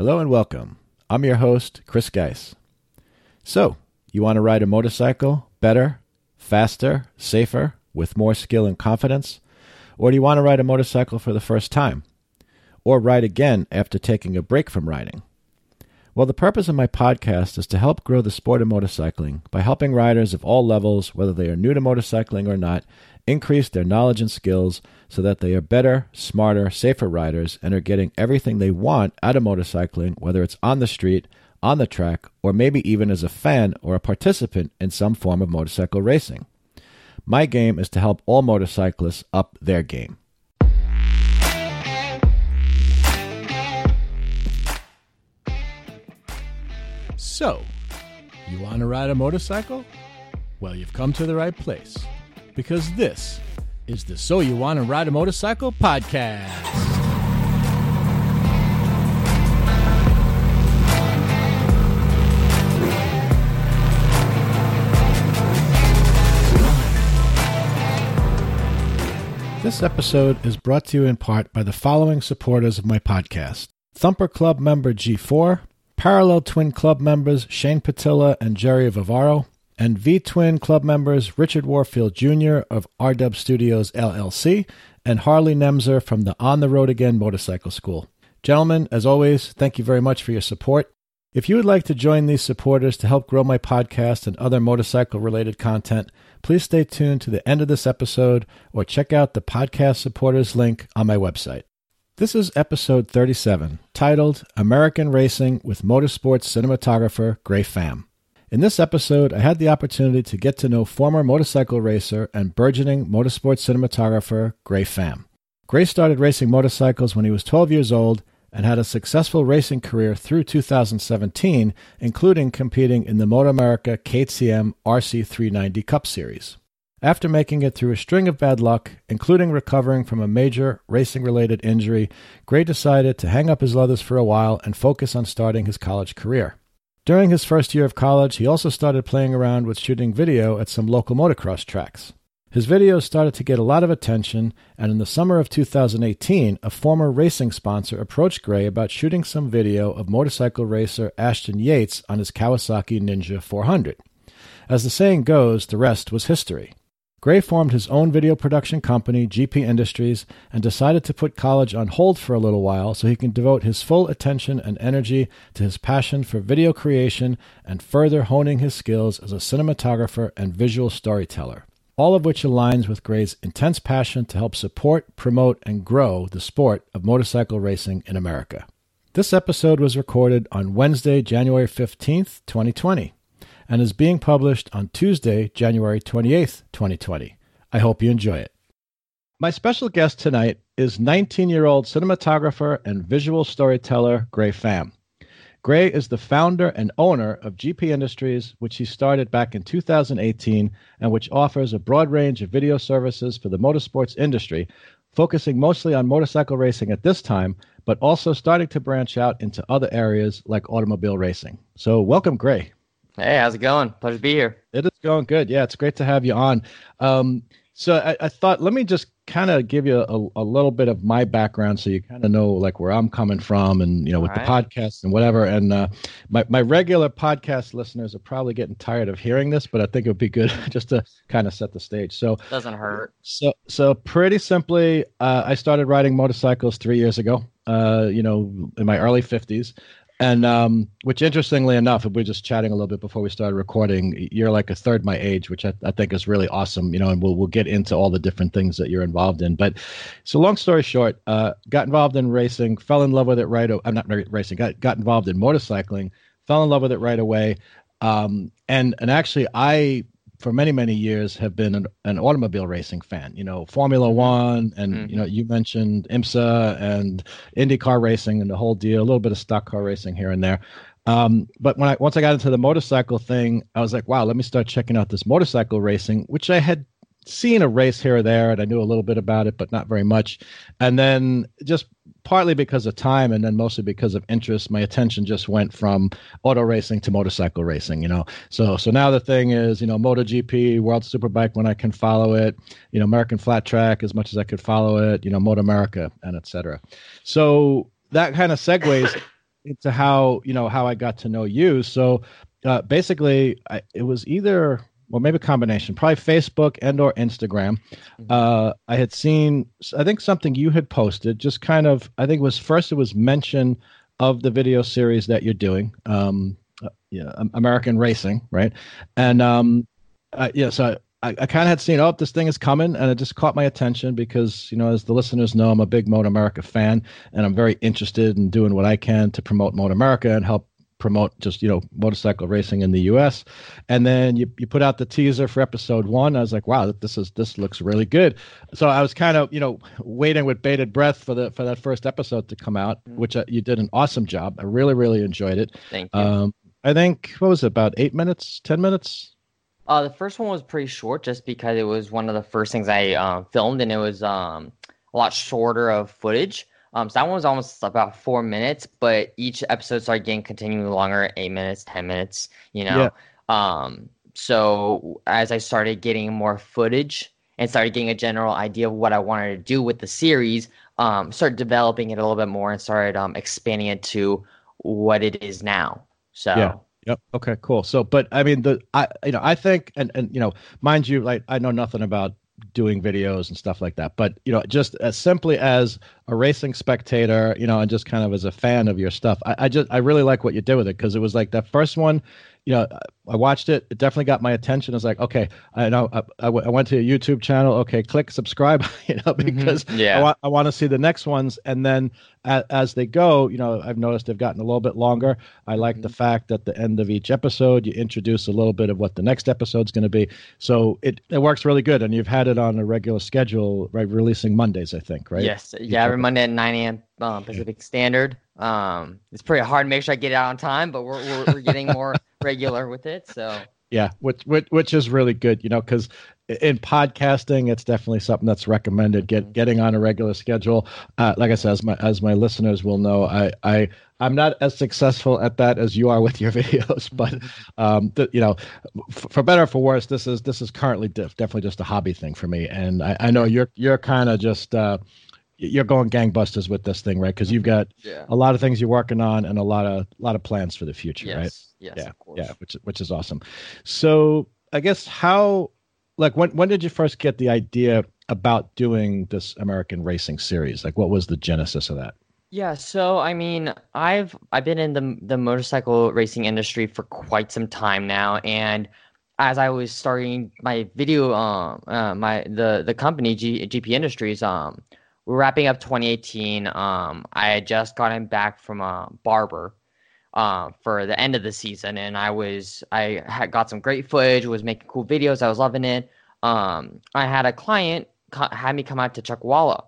Hello and welcome. I'm your host, Chris Geis. So, you want to ride a motorcycle better, faster, safer, with more skill and confidence? Or do you want to ride a motorcycle for the first time? Or ride again after taking a break from riding? Well, the purpose of my podcast is to help grow the sport of motorcycling by helping riders of all levels, whether they are new to motorcycling or not, increase their knowledge and skills so that they are better, smarter, safer riders and are getting everything they want out of motorcycling, whether it's on the street, on the track, or maybe even as a fan or a participant in some form of motorcycle racing. My game is to help all motorcyclists up their game. So, you want to ride a motorcycle? Well, you've come to the right place because this is the So You Want to Ride a Motorcycle podcast. This episode is brought to you in part by the following supporters of my podcast Thumper Club member G4, Parallel Twin Club members Shane Patilla and Jerry Vivaro, and V Twin Club members Richard Warfield Jr. of RW Studios LLC and Harley Nemzer from the On the Road Again Motorcycle School. Gentlemen, as always, thank you very much for your support. If you would like to join these supporters to help grow my podcast and other motorcycle related content, please stay tuned to the end of this episode or check out the podcast supporters link on my website. This is episode 37, titled American Racing with Motorsports cinematographer Gray Pham. In this episode, I had the opportunity to get to know former motorcycle racer and burgeoning motorsports cinematographer Gray Pham. Gray started racing motorcycles when he was 12 years old and had a successful racing career through 2017, including competing in the Moto America KTM RC390 Cup Series. After making it through a string of bad luck, including recovering from a major racing related injury, Gray decided to hang up his leathers for a while and focus on starting his college career. During his first year of college, he also started playing around with shooting video at some local motocross tracks. His videos started to get a lot of attention, and in the summer of 2018, a former racing sponsor approached Gray about shooting some video of motorcycle racer Ashton Yates on his Kawasaki Ninja 400. As the saying goes, the rest was history. Gray formed his own video production company, GP Industries, and decided to put college on hold for a little while so he can devote his full attention and energy to his passion for video creation and further honing his skills as a cinematographer and visual storyteller all of which aligns with Gray's intense passion to help support, promote, and grow the sport of motorcycle racing in America. This episode was recorded on Wednesday, January 15th, 2020, and is being published on Tuesday, January 28th, 2020. I hope you enjoy it. My special guest tonight is 19 year old cinematographer and visual storyteller Gray Pham. Gray is the founder and owner of GP Industries, which he started back in 2018 and which offers a broad range of video services for the motorsports industry, focusing mostly on motorcycle racing at this time, but also starting to branch out into other areas like automobile racing. So, welcome, Gray. Hey, how's it going? Pleasure to be here. It is going good. Yeah, it's great to have you on. Um, so I, I, thought let me just kind of give you a, a, little bit of my background so you kind of know like where I'm coming from and you know with All the right. podcast and whatever. And uh, my my regular podcast listeners are probably getting tired of hearing this, but I think it would be good just to kind of set the stage. So it doesn't hurt. So so pretty simply, uh, I started riding motorcycles three years ago. Uh, you know, in my early 50s and um, which interestingly enough, we are just chatting a little bit before we started recording. You're like a third my age, which I, I, think is really awesome. You know, and we'll we'll get into all the different things that you're involved in. But so long story short, uh, got involved in racing, fell in love with it right. I'm not racing. Got got involved in motorcycling, fell in love with it right away. Um, and and actually, I for many many years have been an, an automobile racing fan you know formula mm-hmm. one and mm-hmm. you know you mentioned imsa and indycar racing and the whole deal a little bit of stock car racing here and there um, but when i once i got into the motorcycle thing i was like wow let me start checking out this motorcycle racing which i had seen a race here or there and i knew a little bit about it but not very much and then just partly because of time and then mostly because of interest my attention just went from auto racing to motorcycle racing you know so so now the thing is you know MotoGP World Superbike when I can follow it you know American Flat Track as much as I could follow it you know Moto America and etc so that kind of segues into how you know how I got to know you. So uh, basically, I, it was either well maybe a combination, probably Facebook and or Instagram. Mm-hmm. Uh, I had seen I think something you had posted, just kind of I think it was first it was mention of the video series that you're doing. Um, uh, yeah, American Racing, right? And um, uh, yeah, so I, I kind of had seen, oh, this thing is coming, and it just caught my attention because, you know, as the listeners know, I'm a big Moto America fan, and I'm very interested in doing what I can to promote Moto America and help promote just you know motorcycle racing in the U.S. And then you you put out the teaser for episode one. I was like, wow, this is this looks really good. So I was kind of you know waiting with bated breath for the for that first episode to come out, mm-hmm. which uh, you did an awesome job. I really really enjoyed it. Thank you. Um, I think what was it about eight minutes, ten minutes? Uh, the first one was pretty short, just because it was one of the first things I uh, filmed, and it was um, a lot shorter of footage. Um, so that one was almost about four minutes, but each episode started getting continually longer, eight minutes, ten minutes. You know, yeah. um, so as I started getting more footage and started getting a general idea of what I wanted to do with the series, um, started developing it a little bit more and started um, expanding it to what it is now. So yeah. Yep. Okay. Cool. So, but I mean, the I you know I think and and you know, mind you, like I know nothing about doing videos and stuff like that, but you know, just as simply as a racing spectator, you know, and just kind of as a fan of your stuff, I, I just I really like what you did with it because it was like that first one you know, I watched it. It definitely got my attention. I was like, okay, I know. I, I, w- I went to a YouTube channel. Okay, click subscribe. You know, mm-hmm. because mm-hmm. yeah, I, wa- I want to see the next ones. And then a- as they go, you know, I've noticed they've gotten a little bit longer. I like mm-hmm. the fact that the end of each episode, you introduce a little bit of what the next episode's going to be. So it it works really good. And you've had it on a regular schedule, right? Releasing Mondays, I think, right? Yes. Yeah, Monday at 9 a.m. Um, Pacific Standard. Um, it's pretty hard to make sure I get it out on time, but we're we're, we're getting more regular with it. So yeah, which which, which is really good, you know, because in podcasting, it's definitely something that's recommended. Get mm-hmm. getting on a regular schedule. Uh, like I said, as my as my listeners will know, I I I'm not as successful at that as you are with your videos, but mm-hmm. um, the, you know, f- for better or for worse, this is this is currently def- definitely just a hobby thing for me, and I, I know you're you're kind of just. Uh, you're going gangbusters with this thing, right? Because you've got yeah. a lot of things you're working on and a lot of a lot of plans for the future, yes. right? Yes, yeah, yeah, which which is awesome. So I guess how, like, when when did you first get the idea about doing this American racing series? Like, what was the genesis of that? Yeah, so I mean, I've I've been in the the motorcycle racing industry for quite some time now, and as I was starting my video, um, uh, my the the company G, GP Industries, um, we're wrapping up 2018. Um, I had just gotten back from a Barber uh, for the end of the season, and I was I had got some great footage, was making cool videos, I was loving it. Um, I had a client co- had me come out to Chuckwalla,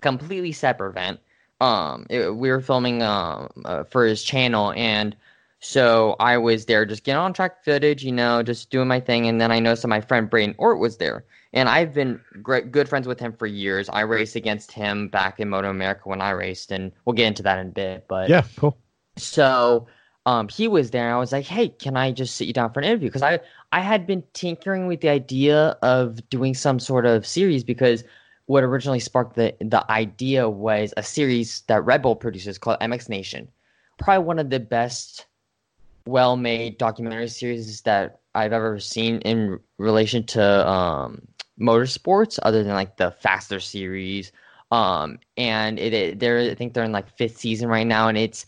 completely separate event. Um, it, we were filming um, uh, for his channel, and so I was there just getting on track footage, you know, just doing my thing, and then I noticed that my friend Braden Ort was there and I've been great, good friends with him for years. I raced against him back in Moto America when I raced, and we'll get into that in a bit. But yeah, cool. So um, he was there, and I was like, "Hey, can I just sit you down for an interview?" Because I I had been tinkering with the idea of doing some sort of series because what originally sparked the the idea was a series that Red Bull produces called MX Nation, probably one of the best, well made documentary series that I've ever seen in relation to um, motorsports other than like the faster series. Um and it, it they're i think they're in like fifth season right now and it's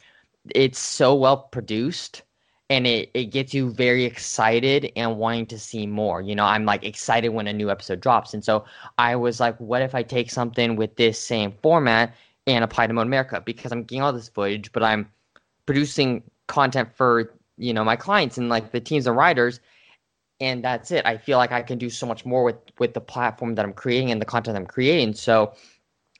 it's so well produced and it, it gets you very excited and wanting to see more. You know i'm like excited when a new episode drops and so i was like what if i take something with this same format and apply to Moto America? Because i'm getting all this footage but i'm producing content for you know my clients and like the teams and riders and that's it. I feel like I can do so much more with with the platform that I'm creating and the content I'm creating. So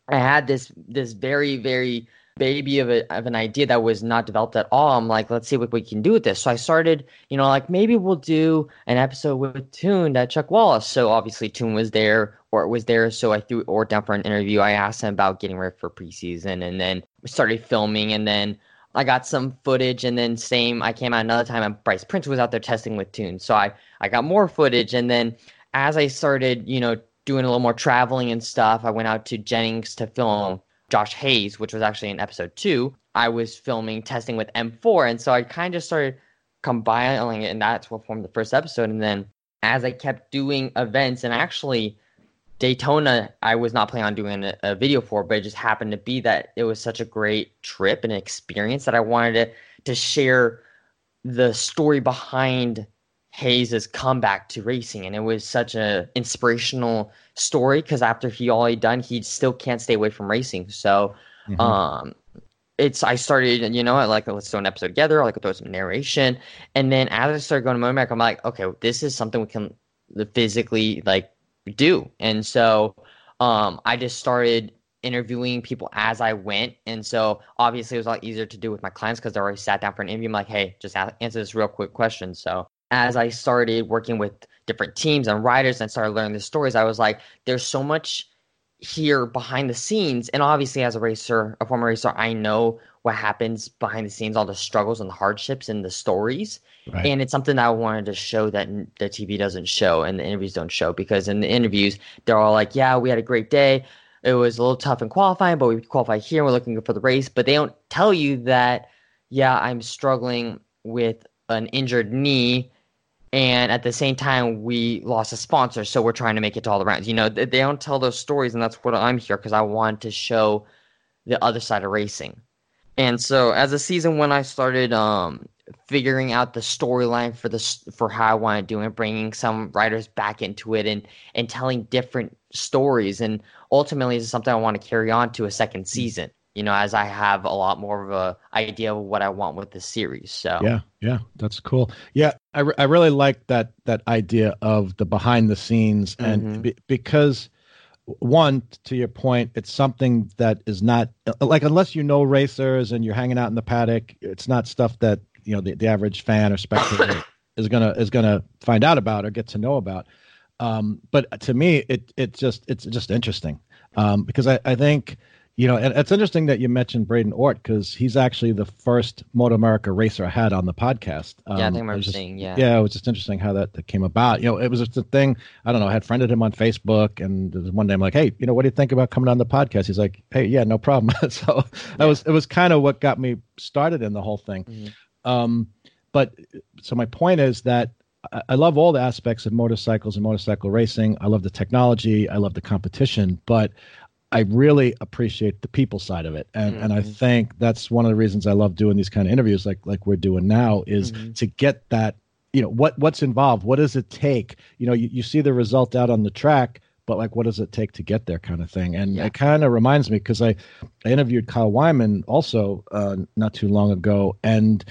I had this this very very baby of, a, of an idea that was not developed at all. I'm like, let's see what we can do with this. So I started, you know, like maybe we'll do an episode with Toon at Chuckwalla. So obviously Toon was there or it was there. So I threw Ort down for an interview. I asked him about getting ready for preseason and then we started filming and then I got some footage, and then same, I came out another time, and Bryce Prince was out there testing with tunes. So I, I got more footage, and then as I started, you know, doing a little more traveling and stuff, I went out to Jennings to film Josh Hayes, which was actually in episode two. I was filming testing with M4, and so I kind of started combining it, and that's what formed the first episode. And then as I kept doing events, and actually Daytona, I was not planning on doing a, a, video for, but it just happened to be that it was such a great trip and experience that I wanted to to share the story behind Hayes's comeback to racing, and it was such an inspirational story because after he all he done, he still can't stay away from racing. So, mm-hmm. um, it's I started, you know, I like let's throw an episode together. I like throw some narration, and then as I started going to Momac, I'm like, okay, this is something we can physically like do, and so um, I just started interviewing people as I went, and so obviously it was a lot easier to do with my clients because they already sat down for an interview. I'm like, hey, just answer this real quick question. So as I started working with different teams and writers and started learning the stories, I was like, there's so much here behind the scenes. And obviously, as a racer, a former racer, I know what happens behind the scenes, all the struggles and the hardships and the stories. Right. And it's something that I wanted to show that the TV doesn't show and the interviews don't show because in the interviews, they're all like, yeah, we had a great day. It was a little tough in qualifying, but we qualified here. We're looking for the race. But they don't tell you that, yeah, I'm struggling with an injured knee and at the same time we lost a sponsor so we're trying to make it to all the rounds you know they, don't tell those stories and that's what i'm here because i want to show the other side of racing and so as the season when i started um, figuring out the storyline for this for how i want to do it bringing some writers back into it and and telling different stories and ultimately is something i want to carry on to a second season you know, as I have a lot more of a idea of what I want with the series. So yeah, yeah, that's cool. Yeah, I, re- I really like that that idea of the behind the scenes, and mm-hmm. be- because one to your point, it's something that is not like unless you know racers and you're hanging out in the paddock, it's not stuff that you know the, the average fan or spectator is gonna is gonna find out about or get to know about. Um, but to me, it it just it's just interesting um, because I, I think you know, and it's interesting that you mentioned Braden Ort because he's actually the first Moto America racer I had on the podcast. Um, yeah, I um, think I remember just, seeing. Yeah, yeah, it was just interesting how that, that came about. You know, it was just a thing. I don't know. I had friended him on Facebook, and one day I'm like, "Hey, you know, what do you think about coming on the podcast?" He's like, "Hey, yeah, no problem." so yeah. that was it was kind of what got me started in the whole thing. Mm-hmm. Um, but so my point is that I love all the aspects of motorcycles and motorcycle racing. I love the technology. I love the competition, but I really appreciate the people side of it, and mm-hmm. and I mm-hmm. think that's one of the reasons I love doing these kind of interviews, like like we're doing now, is mm-hmm. to get that you know what what's involved, what does it take? You know, you, you see the result out on the track, but like what does it take to get there, kind of thing. And yeah. it kind of reminds me because I I interviewed Kyle Wyman also uh, not too long ago, and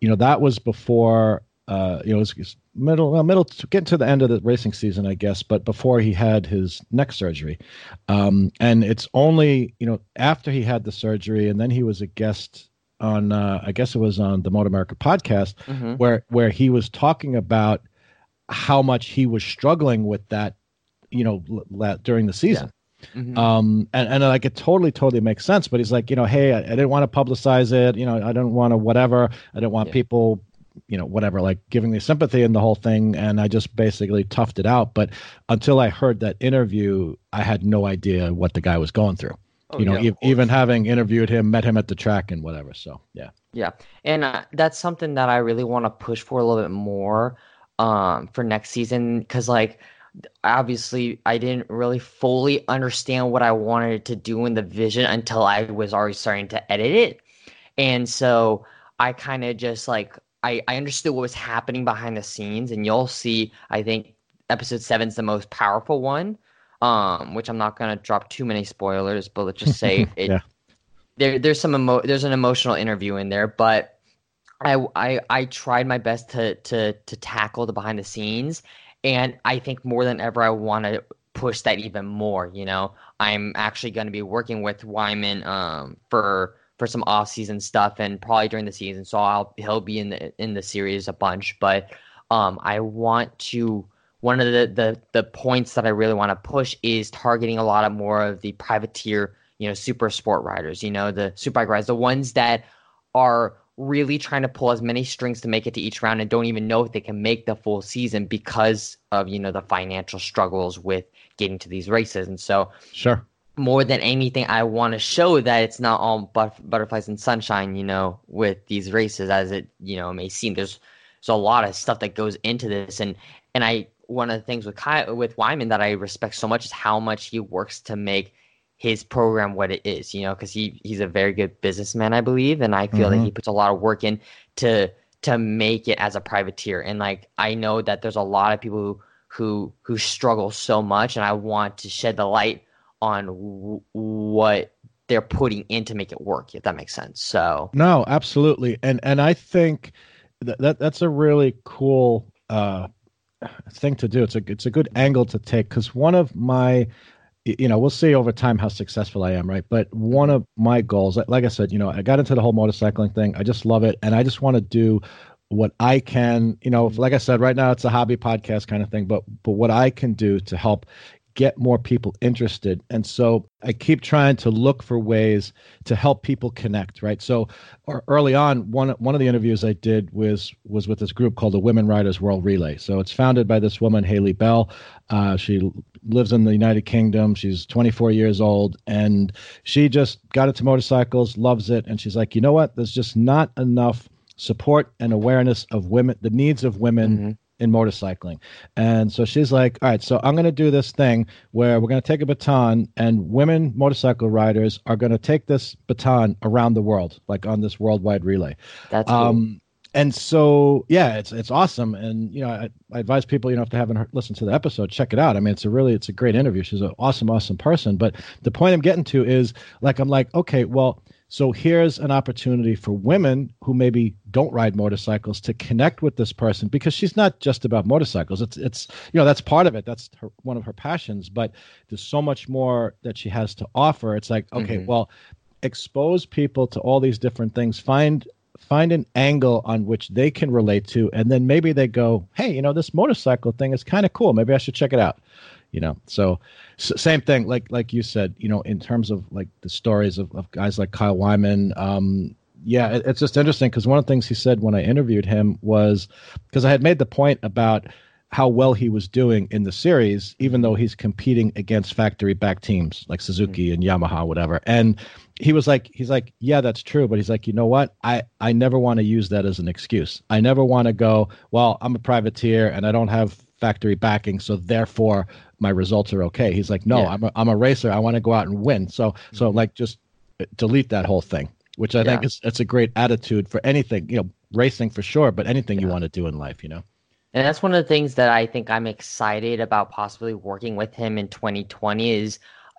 you know that was before uh, you know, it was middle, well, middle, getting to the end of the racing season, I guess, but before he had his neck surgery. Um, and it's only, you know, after he had the surgery, and then he was a guest on, uh, I guess it was on the Moto America podcast, mm-hmm. where where he was talking about how much he was struggling with that, you know, l- during the season. Yeah. Mm-hmm. Um, and, and like it totally, totally makes sense. But he's like, you know, hey, I, I didn't want to publicize it. You know, I don't want to whatever. I didn't want yeah. people you know whatever like giving me sympathy in the whole thing and i just basically toughed it out but until i heard that interview i had no idea what the guy was going through oh, you know yeah, e- even having interviewed him met him at the track and whatever so yeah yeah and uh, that's something that i really want to push for a little bit more um for next season because like obviously I didn't really fully understand what I wanted to do in the vision until I was already starting to edit it. And so I kind of just like I, I understood what was happening behind the scenes, and you'll see. I think episode seven is the most powerful one, um, which I'm not gonna drop too many spoilers, but let's just say it. yeah. There, there's some emo- there's an emotional interview in there, but I, I, I tried my best to to to tackle the behind the scenes, and I think more than ever, I want to push that even more. You know, I'm actually going to be working with Wyman um, for for some off season stuff and probably during the season. So I'll he'll be in the in the series a bunch. But um, I want to one of the, the the points that I really want to push is targeting a lot of more of the privateer, you know, super sport riders, you know, the super bike riders, the ones that are really trying to pull as many strings to make it to each round and don't even know if they can make the full season because of, you know, the financial struggles with getting to these races. And so sure more than anything, I want to show that it's not all but- butterflies and sunshine, you know, with these races, as it you know may seem. There's there's a lot of stuff that goes into this, and and I one of the things with with Wyman that I respect so much is how much he works to make his program what it is, you know, because he he's a very good businessman, I believe, and I feel mm-hmm. that he puts a lot of work in to to make it as a privateer. And like I know that there's a lot of people who who who struggle so much, and I want to shed the light on w- what they're putting in to make it work. If that makes sense. So no, absolutely, and and I think that, that that's a really cool uh, thing to do. It's a it's a good angle to take because one of my you know, we'll see over time how successful I am, right? But one of my goals, like I said, you know, I got into the whole motorcycling thing. I just love it, and I just want to do what I can. You know, like I said, right now it's a hobby podcast kind of thing, but but what I can do to help get more people interested. And so I keep trying to look for ways to help people connect, right? So er, early on, one one of the interviews I did was was with this group called the Women Riders World Relay. So it's founded by this woman Haley Bell. Uh, she lives in the United Kingdom. She's 24 years old, and she just got into motorcycles, loves it, and she's like, you know what? There's just not enough support and awareness of women, the needs of women. Mm-hmm in motorcycling. And so she's like, all right, so I'm going to do this thing where we're going to take a baton and women motorcycle riders are going to take this baton around the world, like on this worldwide relay. That's cool. And so yeah it's it's awesome and you know I, I, advise people you know if they haven't listened to the episode check it out i mean it's a really it's a great interview she's an awesome awesome person but the point i'm getting to is like i'm like okay well so here's an opportunity for women who maybe don't ride motorcycles to connect with this person because she's not just about motorcycles. It's it's you know that's part of it. That's her, one of her passions, but there's so much more that she has to offer. It's like okay, mm-hmm. well, expose people to all these different things. Find find an angle on which they can relate to and then maybe they go hey you know this motorcycle thing is kind of cool. Maybe i should check it out you know? So, so, same thing like like you said you know in terms of like the stories of, of guys like kyle wyman um yeah it, it's just interesting because one of the things he said when i interviewed him was because i had made the point about how well he was doing in the series even though he's competing against factory back teams like suzuki mm-hmm. and yamaha whatever and he was like he's like yeah that's true but he's like you know what i i never want to use that as an excuse i never want to go well i'm a privateer and i don't have factory backing, so therefore my results are okay. He's like, no, yeah. I'm a, I'm a racer. I want to go out and win. So mm-hmm. so like just delete that whole thing, which I yeah. think is it's a great attitude for anything, you know, racing for sure, but anything yeah. you want to do in life, you know. And that's one of the things that I think I'm excited about possibly working with him in 2020 is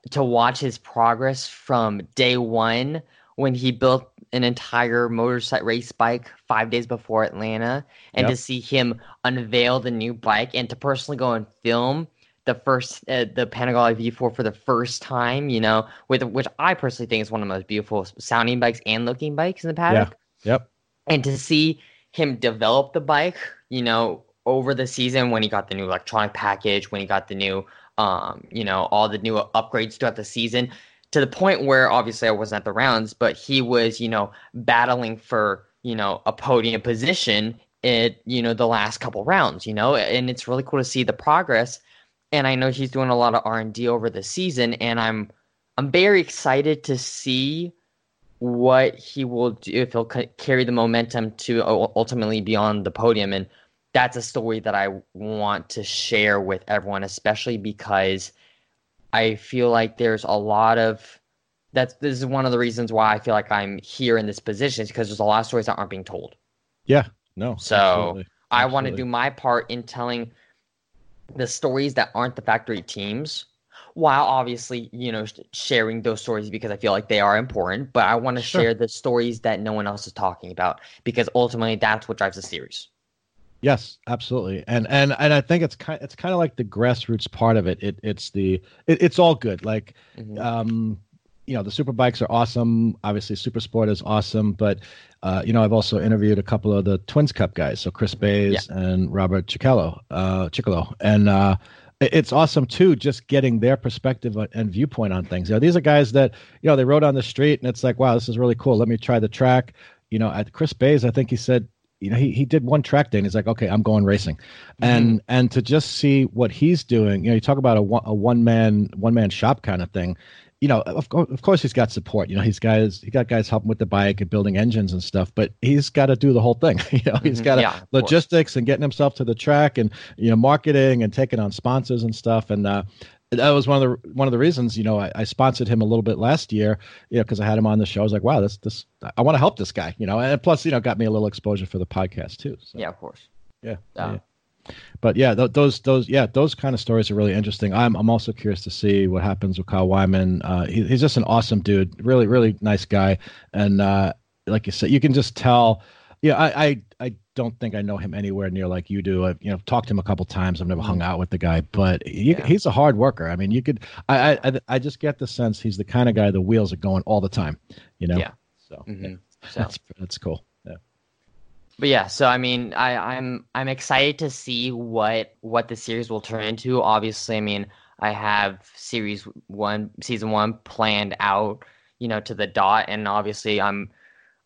to watch his progress from day one when he built an entire motorcycle race bike five days before Atlanta, and yep. to see him unveil the new bike, and to personally go and film the first uh, the Panigale V4 for the first time, you know, with which I personally think is one of the most beautiful sounding bikes and looking bikes in the paddock. Yeah. Yep. And to see him develop the bike, you know, over the season when he got the new electronic package, when he got the new um, you know, all the new upgrades throughout the season, to the point where obviously I wasn't at the rounds, but he was, you know, battling for, you know, a podium position at, you know, the last couple rounds, you know, and it's really cool to see the progress. And I know he's doing a lot of R and D over the season, and I'm I'm very excited to see what he will do if he'll carry the momentum to ultimately beyond the podium. And that's a story that I want to share with everyone, especially because I feel like there's a lot of that's this is one of the reasons why I feel like I'm here in this position is because there's a lot of stories that aren't being told. Yeah, no. So absolutely. I want to do my part in telling the stories that aren't the factory teams, while obviously you know sharing those stories because I feel like they are important. But I want to sure. share the stories that no one else is talking about because ultimately that's what drives the series. Yes, absolutely, and and and I think it's kind it's kind of like the grassroots part of it. It it's the it, it's all good. Like, mm-hmm. um, you know, the super bikes are awesome. Obviously, super sport is awesome, but uh, you know, I've also interviewed a couple of the Twins Cup guys, so Chris Bays yeah. and Robert uh, Cicalo, and uh, it's awesome too, just getting their perspective and viewpoint on things. You know, these are guys that you know they rode on the street, and it's like, wow, this is really cool. Let me try the track. You know, at Chris Bays, I think he said you know, he, he did one track day and he's like, okay, I'm going racing. Mm-hmm. And, and to just see what he's doing, you know, you talk about a, a one man, one man shop kind of thing. you know, of, of course he's got support. You know, he's guys he got guys helping with the bike and building engines and stuff, but he's got to do the whole thing. you know, he's mm-hmm. got yeah, logistics and getting himself to the track and you know marketing and taking on sponsors and stuff. And uh, that was one of the one of the reasons you know I, I sponsored him a little bit last year you know because I had him on the show. I was like wow this this I want to help this guy you know and plus you know got me a little exposure for the podcast too so. yeah of course. Yeah, uh, yeah. but yeah th- those those yeah those kind of stories are really interesting. I'm I'm also curious to see what happens with Kyle Wyman. Uh, he, he's just an awesome dude really really nice guy. And uh, like you said you can just tell yeah, I, I, I don't think I know him anywhere near like you do. I've you know talked to him a couple times. I've never hung mm-hmm. out with the guy, but he, yeah. he's a hard worker. I mean, you could. I, I I just get the sense he's the kind of guy the wheels are going all the time. You know. Yeah. So, mm-hmm. yeah. so. that's that's cool. Yeah. But yeah, so I mean, I, I'm I'm excited to see what what the series will turn into. Obviously, I mean, I have series one, season one planned out, you know, to the dot, and obviously, I'm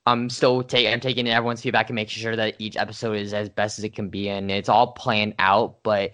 I'm still taking I'm taking everyone's feedback and making sure that each episode is as best as it can be, and it's all planned out. But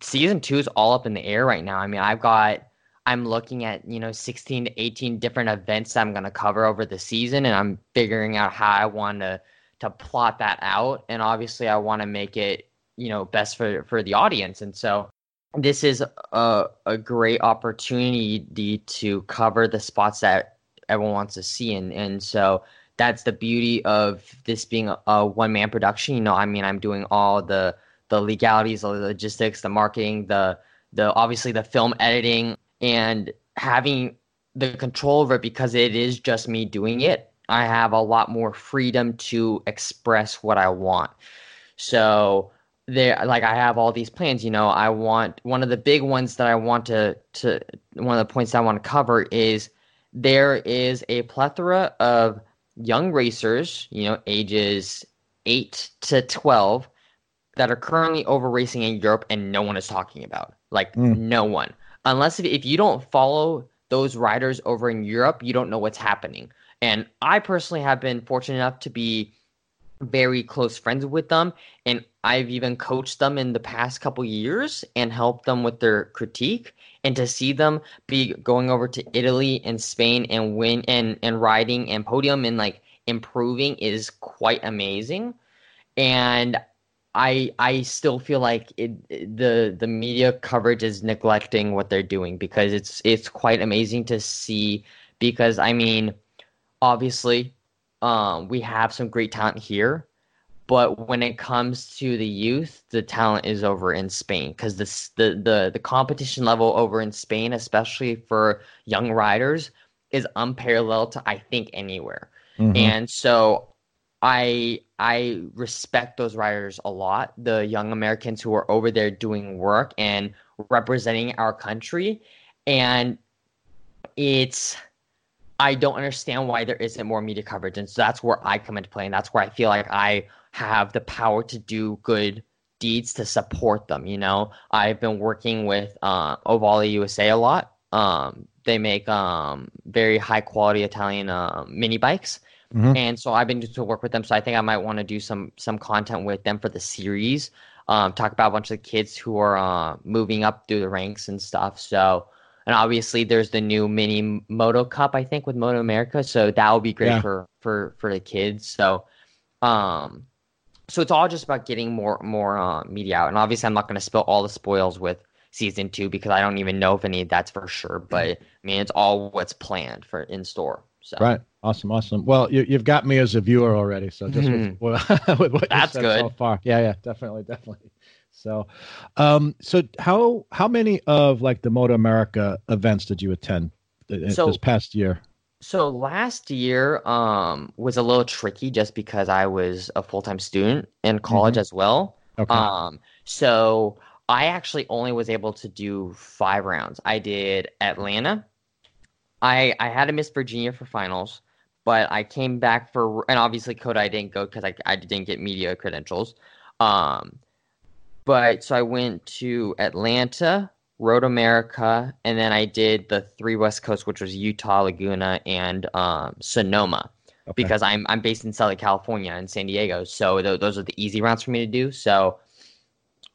season two is all up in the air right now. I mean, I've got I'm looking at you know 16 to 18 different events I'm going to cover over the season, and I'm figuring out how I want to to plot that out. And obviously, I want to make it you know best for for the audience, and so this is a a great opportunity to cover the spots that everyone wants to see, and and so that's the beauty of this being a, a one man production. You know, I mean, I'm doing all the the legalities, the logistics, the marketing, the the obviously the film editing, and having the control over it because it is just me doing it. I have a lot more freedom to express what I want. So there like I have all these plans, you know, I want one of the big ones that I want to to one of the points I want to cover is there is a plethora of young racers, you know, ages 8 to 12 that are currently over racing in Europe and no one is talking about. Like mm. no one. Unless if, if you don't follow those riders over in Europe, you don't know what's happening. And I personally have been fortunate enough to be very close friends with them and I've even coached them in the past couple years and helped them with their critique and to see them be going over to Italy and Spain and win and and riding and podium and like improving is quite amazing. And I I still feel like it, the the media coverage is neglecting what they're doing because it's it's quite amazing to see because I mean obviously um, we have some great talent here but when it comes to the youth, the talent is over in Spain because the, the the the competition level over in Spain, especially for young riders, is unparalleled to I think anywhere. Mm-hmm. And so I I respect those riders a lot, the young Americans who are over there doing work and representing our country. And it's I don't understand why there isn't more media coverage. And so that's where I come into play. And that's where I feel like I have the power to do good deeds to support them. You know, I've been working with uh, Ohvale USA a lot. Um, they make um, very high quality Italian uh, mini bikes. Mm-hmm. And so I've been to work with them. So I think I might want to do some some content with them for the series. Um, talk about a bunch of kids who are uh, moving up through the ranks and stuff. So, and obviously there's the new mini Moto Cup, I think, with Moto America. So that will be great yeah. for for for the kids. So, um, so it's all just about getting more more uh, media out. And obviously, I'm not going to spill all the spoils with season two because I don't even know if any of that's for sure. But I mean, it's all what's planned for in store. So. Right. Awesome. Awesome. Well, you, have got me as a viewer already. So just mm-hmm. with, with, what that's good so far. Yeah. Yeah. Definitely. Definitely. So, um, so how how many of like the Moto America events did you attend so, this past year? So last year um, was a little tricky just because I was a full time student in college mm-hmm. as well. Okay. Um, so I actually only was able to do five rounds. I did Atlanta. I I had to miss Virginia for finals, but I came back for and obviously COTA I didn't go because I I didn't get media credentials. Um, but so I went to Atlanta, Road America, and then I did the three West Coast, which was Utah, Laguna, and um, Sonoma. Okay. Because I'm I'm based in Southern California in San Diego, so th- those are the easy rounds for me to do. So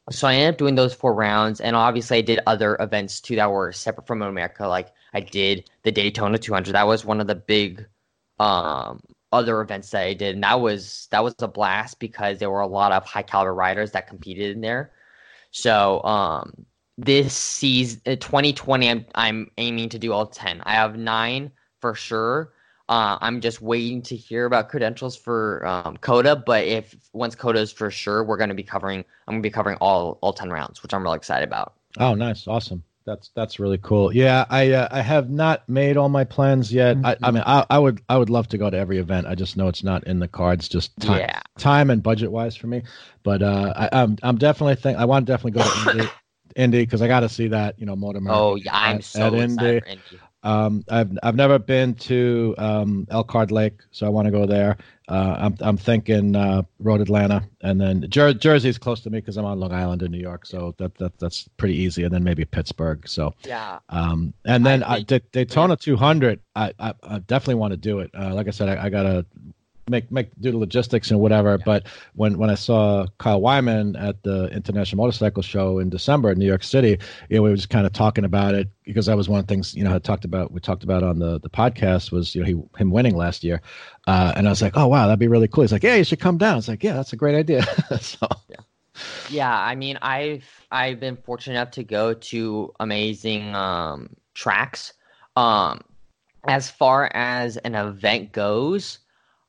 So I ended up doing those four rounds, and obviously I did other events too that were separate from Road America. Like I did the Daytona 200. That was one of the big um, other events that I did, and that was that was a blast because there were a lot of high caliber riders that competed in there. So um, this season, 2020, I'm I'm aiming to do all 10. I have nine for sure. Uh, I'm just waiting to hear about credentials for um, COTA, but if once COTA is for sure, we're going to be covering. I'm going to be covering all all 10 rounds, which I'm really excited about. Oh, nice, awesome. That's that's really cool. Yeah, I uh, I have not made all my plans yet. Mm-hmm. I, I mean, I, I would I would love to go to every event. I just know it's not in the cards, just time, yeah. time and budget wise for me. But uh, I, I'm I'm definitely think I want to definitely go to Indy, because I got to see that you know Motor Oh yeah, I'm at, so at Indy. Indy. Um, I've I've never been to um, Elkhart Lake, so I want to go there. Uh, I'm I'm thinking uh, Road Atlanta, and then Jer- Jersey's close to me because I'm on Long Island in New York, so that, that that's pretty easy. And then maybe Pittsburgh. So yeah. Um, and then I, I, Daytona 200, I, I, I definitely want to do it. Uh, like I said, I, I got to make make do the logistics and whatever. Yeah. But when when I saw Kyle Wyman at the International Motorcycle Show in December in New York City, you know, we were just kind of talking about it because that was one of the things you know I talked about. We talked about on the the podcast was you know he, him winning last year, uh, and I was like, oh wow, that'd be really cool. He's like, yeah, you should come down. It's like, yeah, that's a great idea. so yeah. Yeah, I mean, I've I've been fortunate enough to go to amazing um, tracks. Um, as far as an event goes,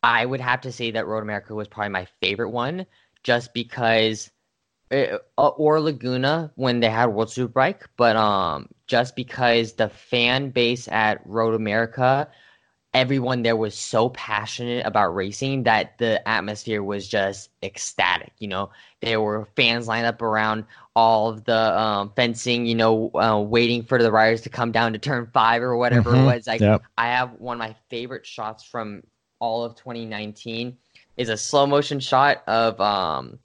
I would have to say that Road America was probably my favorite one, just because, it, uh, or Laguna when they had World Superbike, but um, just because the fan base at Road America, everyone there was so passionate about racing that the atmosphere was just ecstatic. You know, there were fans lined up around all of the um, fencing, you know, uh, waiting for the riders to come down to turn five or whatever mm-hmm. it was. Like, yep. I have one of my favorite shots from all of 2019 is a slow motion shot of um,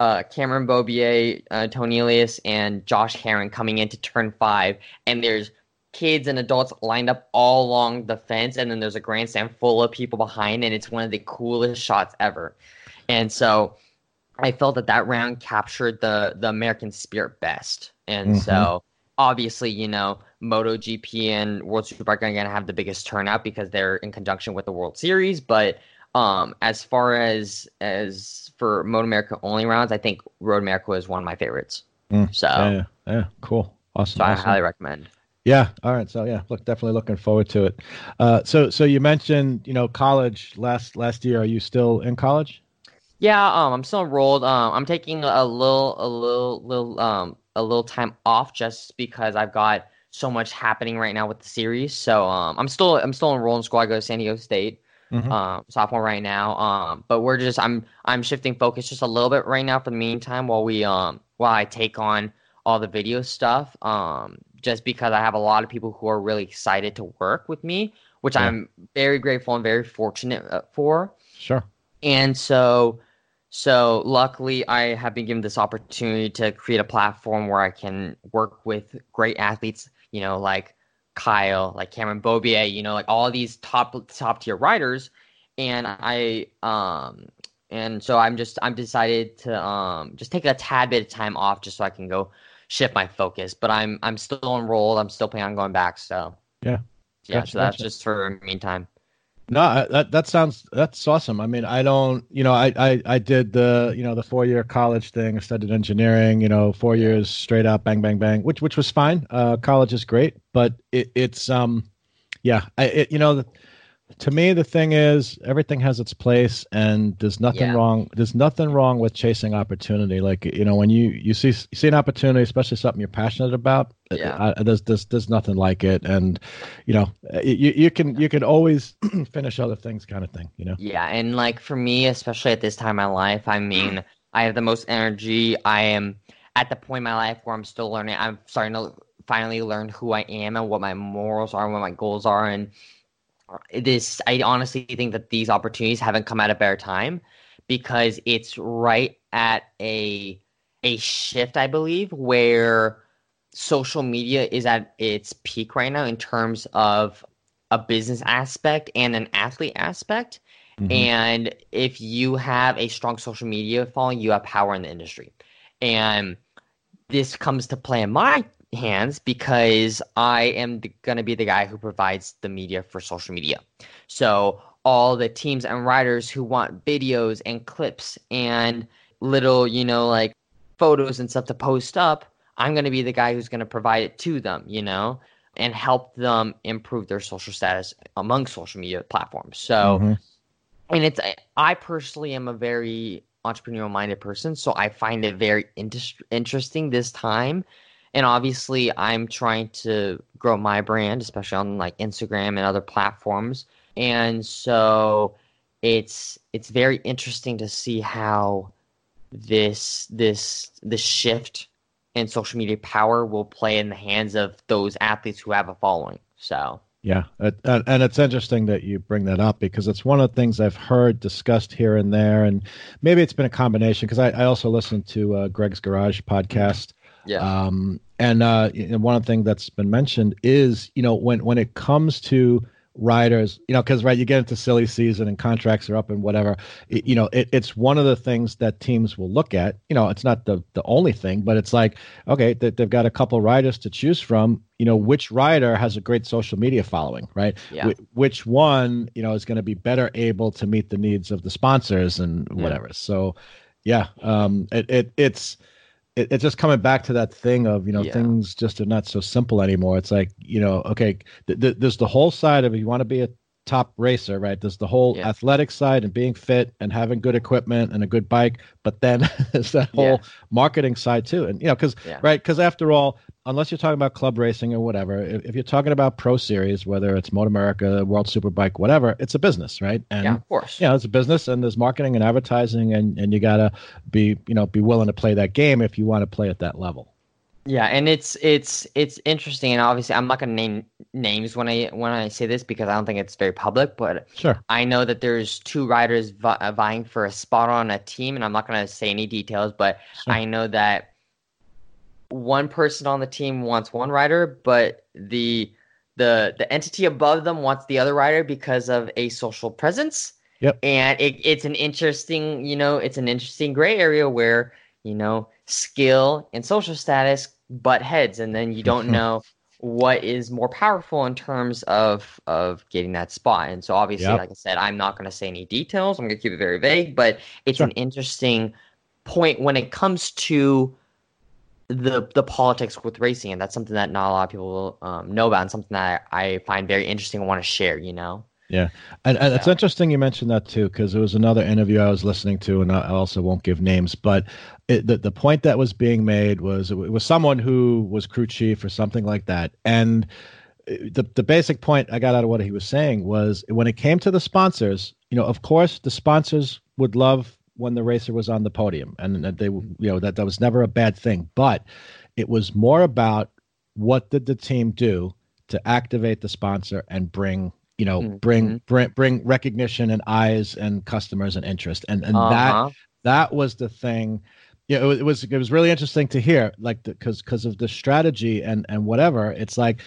uh, Cameron Beaubier, uh, Toni Elias, and Josh Herrin coming into turn five, and there's kids and adults lined up all along the fence, and then there's a grandstand full of people behind, and it's one of the coolest shots ever. And so I felt that that round captured the the American spirit best, and mm-hmm. so obviously, you know, MotoGP and World Superbike are going to have the biggest turnout because they're in conjunction with the World Series. But um, as far as as for Moto America only rounds, I think Road America is one of my favorites. Mm, so yeah, yeah, cool, awesome. So awesome. I highly recommend. Yeah. All right. So yeah, look, definitely looking forward to it. Uh, so so you mentioned you know college last last year. Are you still in college? Yeah. Um, I'm still enrolled. Um, I'm taking a little a little little um a little time off just because I've got so much happening right now with the series. So um, I'm still I'm still enrolled in school. I go to San Diego State, mm-hmm. um, sophomore right now. Um, but we're just I'm I'm shifting focus just a little bit right now for the meantime while we um while I take on all the video stuff. Um, just because I have a lot of people who are really excited to work with me, which yeah. I'm very grateful and very fortunate uh, for. Sure. And so so luckily, I have been given this opportunity to create a platform where I can work with great athletes, you know, like Kyle, like Cameron Beaubier, you know, like all these top top tier riders, and I um and so I'm just I'm decided to um just take a tad bit of time off just so I can go shift my focus. But I'm I'm still enrolled. I'm still planning on going back. So yeah, yeah. Gotcha, so that's gotcha. just for meantime. No, that that sounds that's awesome. I mean, I don't, you know, I I, I did the you know the four year college thing. I studied engineering. You know, four years straight up, bang bang bang, which which was fine. Uh, college is great, but it, it's um, yeah, I it, you know. The, to me the thing is everything has its place and there's nothing yeah. wrong there's nothing wrong with chasing opportunity. Like you know when you you see you see an opportunity especially something you're passionate about yeah. I, there's, there's there's nothing like it. And you know you, you can you can always finish other things kind of thing you know? Yeah and like for me especially at this time in my life i mean i have the most energy. I am at the point in my life where i'm still learning. I'm starting to finally learn who i am and what my morals are and what my goals are. And this I honestly think that these opportunities haven't come at a better time because it's right at a a shift I believe where social media is at its peak right now in terms of a business aspect and an athlete aspect mm-hmm. and if you have a strong social media following you have power in the industry and this comes to play in my hands because I am going to be the guy who provides the media for social media. So all the teams and writers who want videos and clips and little, you know, like photos and stuff to post up, I'm going to be the guy who's going to provide it to them, you know, and help them improve their social status among social media platforms. So, mm-hmm. and it's, I personally am a very entrepreneurial minded person, so I find it very inter- interesting this time. And obviously, I'm trying to grow my brand, especially on like Instagram and other platforms. And so, it's it's very interesting to see how this this this shift in social media power will play in the hands of those athletes who have a following. So yeah, and it's interesting that you bring that up because it's one of the things I've heard discussed here and there, and maybe it's been a combination because I, I, also listen to uh, Greg's Garage podcast. Yeah. Um, and uh, one of the things that's been mentioned is you know when when it comes to riders, you know, because right, you get into silly season and contracts are up and whatever. It, you know, it, it's one of the things that teams will look at. You know, it's not the the only thing, but it's like okay, they, they've got a couple riders to choose from. You know, which rider has a great social media following, right? Yeah. Wh- which one, you know, is going to be better able to meet the needs of the sponsors and whatever. Yeah. So, yeah, um, it, it it's it, it's just coming back to that thing of you know yeah. things just are not so simple anymore. It's like you know, okay, th- th- there's the whole side of you want to be a top racer, right? There's the whole yeah. athletic side and being fit and having good equipment and a good bike, but then there's that whole yeah. marketing side too. And you know, because yeah. right, because after all, unless you're talking about club racing or whatever, if, if, you're talking about pro series, whether it's Moto America, World Superbike, whatever, it's a business, right? And yeah, of course, yeah, you know, it's a business, and there's marketing and advertising, and and you gotta be you know be willing to play that game if you want to play at that level. Yeah, and it's it's it's interesting, and obviously, I'm not going to name names when I when I say this because I don't think it's very public. But sure, I know that there's two riders vi- vying for a spot on a team, and I'm not going to say any details, but sure. I know that one person on the team wants one rider, but the the the entity above them wants the other rider because of a social presence. Yep, and it, it's an interesting, you know, it's an interesting gray area where you know skill and social status butt heads, and then you don't know what is more powerful in terms of of getting that spot. And so obviously, yep. like I said, I'm not going to say any details. I'm going to keep it very vague, but it's sure. an interesting point when it comes to the the politics with racing, and that's something that not a lot of people um, know about, and something that I, I find very interesting and want to share. You know. Yeah, and, and it's interesting you mentioned that too, because there was another interview I was listening to, and I also won't give names, but it, the the point that was being made was it was someone who was crew chief or something like that, and uh, the the basic point I got out of what he was saying was when it came to the sponsors, you know, of course the sponsors would love when the racer was on the podium, and that they you know that that was never a bad thing, but it was more about what did the team do to activate the sponsor and bring you know mm-hmm. bring bring bring recognition and eyes and customers and interest and and uh-huh. that that was the thing yeah it was, it was it was really interesting to hear like because because of the strategy and and whatever it's like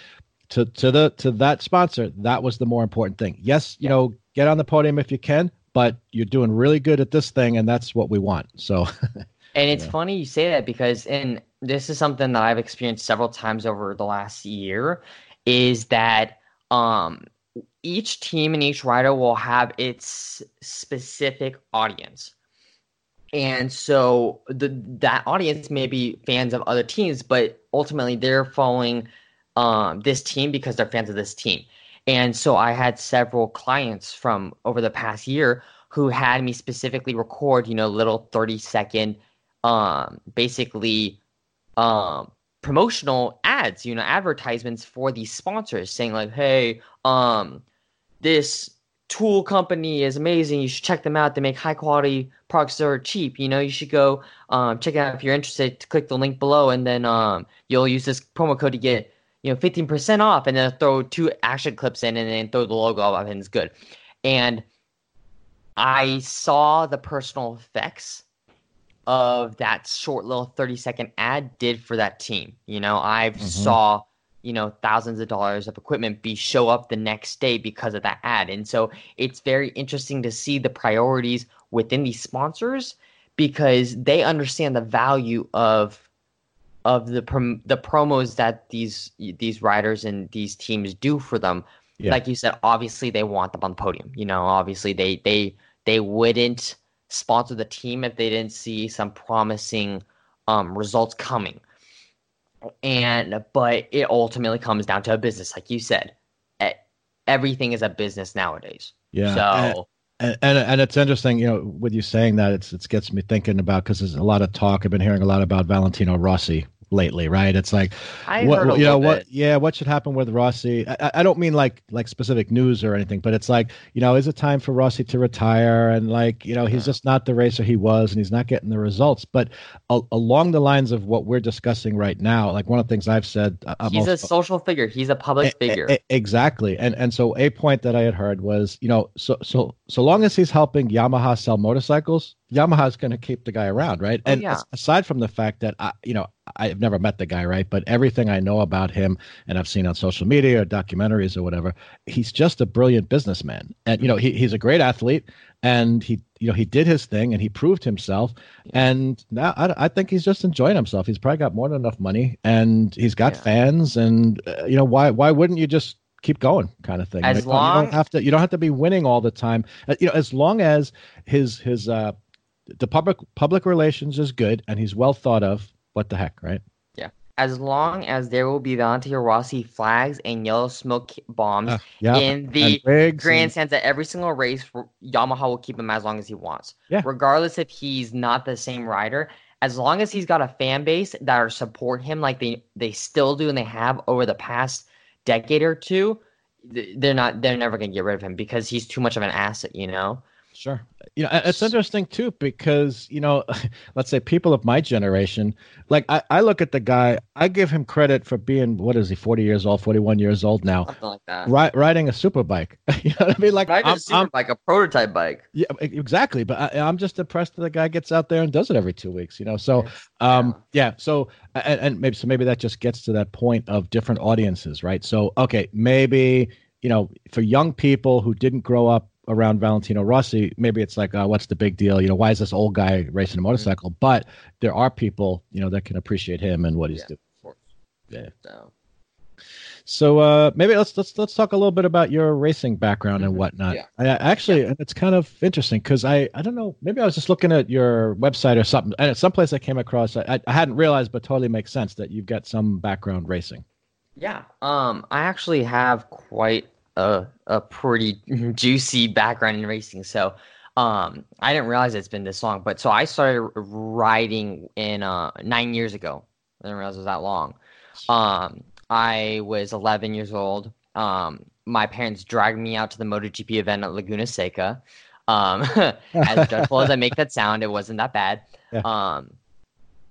to to the to that sponsor that was the more important thing yes you yeah. know get on the podium if you can but you're doing really good at this thing and that's what we want so and it's yeah. funny you say that because and this is something that i've experienced several times over the last year is that um each team and each rider will have its specific audience. And so the that audience may be fans of other teams, but ultimately they're following um, this team because they're fans of this team. And so I had several clients from over the past year who had me specifically record, you know, little 30 second um basically um promotional ads, you know, advertisements for these sponsors saying like, "Hey, um this tool company is amazing. You should check them out. They make high quality products that are cheap. You know, you should go um, check it out if you're interested. To click the link below, and then um, you'll use this promo code to get you know 15% off, and then throw two action clips in, and then throw the logo off, and it's good. And I saw the personal effects of that short little 30 second ad did for that team. You know, I mm-hmm. saw you know thousands of dollars of equipment be show up the next day because of that ad and so it's very interesting to see the priorities within these sponsors because they understand the value of of the prom- the promos that these these riders and these teams do for them. Yeah. Like you said, obviously they want them on the podium. You know, obviously they they they wouldn't sponsor the team if they didn't see some promising um, results coming. And but it ultimately comes down to a business, like you said. Everything is a business nowadays. Yeah. So And, and and it's interesting, you know, with you saying that, it's it gets me thinking about because there's a lot of talk. I've been hearing a lot about Valentino Rossi lately, right? It's like, I what, a you know, what, bit. yeah, what should happen with Rossi? I, I- don't mean like like specific news or anything, but it's like, you know, is it time for Rossi to retire? And like, you know, he's just not the racer he was, and he's not getting the results. But a, along the lines of what we're discussing right now, like one of the things I've said, I'm He's a social figure. He's a public e- figure. e- exactly. And and so a point that I had heard was, you know, so so so long as he's helping Yamaha sell motorcycles, Yamaha's going to keep the guy around, right? Oh, and yeah. aside from the fact that I, you know, I've never met the guy, right? But everything I know about him and I've seen on social media or documentaries or whatever, he's just a brilliant businessman. And you know, he, he's a great athlete and he you know, he did his thing and he proved himself. And now I, I think he's just enjoying himself. He's probably got more than enough money and he's got Yeah. fans and uh, you know, why why wouldn't you just keep going kind of thing As you, don't, you long- don't have to you don't have to be winning all the time Uh, you know as long as his his uh the public public relations is good and he's well thought of what the heck right Yeah. as long as there will be Valentino Rossi flags and yellow smoke bombs Uh, yeah in the and rigs and- grandstands at every single race, Yamaha will keep him as long as he wants. Yeah. Regardless if he's not the same rider, as long as he's got a fan base that are support him like they they still do and they have over the past decade or two, they're not they're never gonna get rid of him because he's too much of an asset, you know. Sure. You know, it's interesting too because, you know, let's say people of my generation, like I, I look at the guy, I give him credit for being, what is he, 40 years old, 41 years old now, Something like that. ri- riding a super bike. you know what I mean? Like, Not even I'm, a super I'm- bike, a prototype bike. yeah, exactly. But I, I'm just impressed that the guy gets out there and does it every two weeks, you know? So, um, yeah. So, and, and maybe, so maybe that just gets to that point of different audiences, right? So, okay, maybe, you know, for young people who didn't grow up around Valentino Rossi, maybe it's like, uh, what's the big deal? You know, why is this old guy racing a motorcycle? But there are people, you know, that can appreciate him and what he's Yeah. doing. Yeah. So So uh, maybe let's let's let's talk a little bit about your racing background and Mhm. whatnot. Yeah. I, actually, it's kind of interesting because I I don't know maybe I was just looking at your website or something and at some place I came across I, I hadn't realized but totally makes sense that you've got some background racing. Yeah. Um, I actually have quite a a pretty juicy background in racing. So, um, I didn't realize it's been this long. But so I started riding in uh nine years ago. I didn't realize it was that long. Um, I was 11 years old. Um, my parents dragged me out to the MotoGP event at Laguna Seca. Um, as dreadful as I make that sound, it wasn't that bad. Yeah. Um,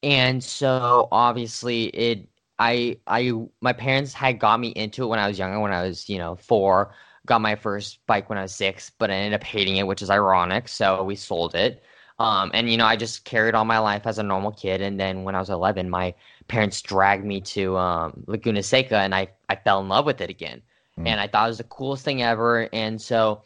and so obviously it, I, I, my parents had got me into it when I was younger, when I was, you know, four. Got my first bike when I was six, but I ended up hating it, which is ironic. So we sold it. Um, and you know, I just carried on my life as a normal kid. And then when I was 11, my parents dragged me to um, Laguna Seca, and I I fell in love with it again. Mm. And I thought it was the coolest thing ever. And so,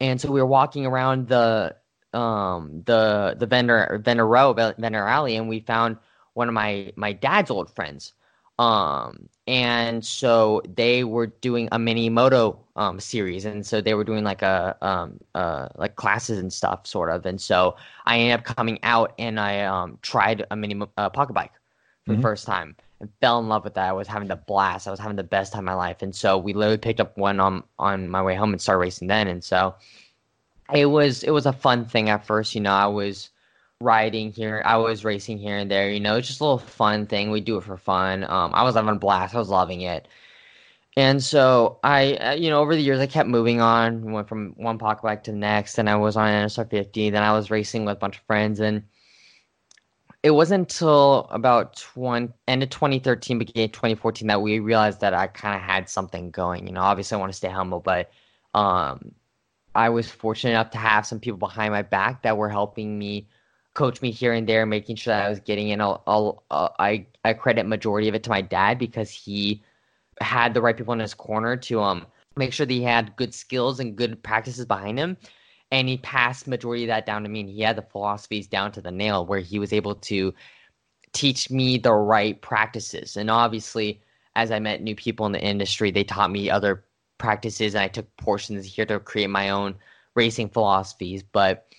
and so we were walking around the um the the vendor vendor row vendor alley, and we found one of my my dad's old friends. Um, and so they were doing a mini moto um series, and so they were doing like a um uh like classes and stuff, sort of. And so I ended up coming out, and I um tried a mini uh, pocket bike for Mhm. the first time and fell in love with that. I was having the blast. I was having the best time of my life. And so we literally picked up one on on my way home and started racing then. And so it was it was a fun thing at first. You know, I was riding here, I was racing here and there. You know, it's just a little fun thing. We do it for fun. Um, I was having a blast. I was loving it. And so I, uh, you know, over the years I kept moving on. Went from one pocket bike to the next, and I was on NSR 50. Then I was racing with a bunch of friends, and it wasn't until about 20, end of 2013, beginning of 2014 that we realized that I kind of had something going. You know, obviously I want to stay humble, but um, I was fortunate enough to have some people behind my back that were helping me coach me here and there, making sure that I was getting in. I'll, I'll, I I credit majority of it to my dad because he had the right people in his corner to um make sure that he had good skills and good practices behind him and he passed majority of that down to me and he had the philosophies down to the nail where he was able to teach me the right practices. And obviously, as I met new people in the industry, they taught me other practices, and I took portions here to create my own racing philosophies. But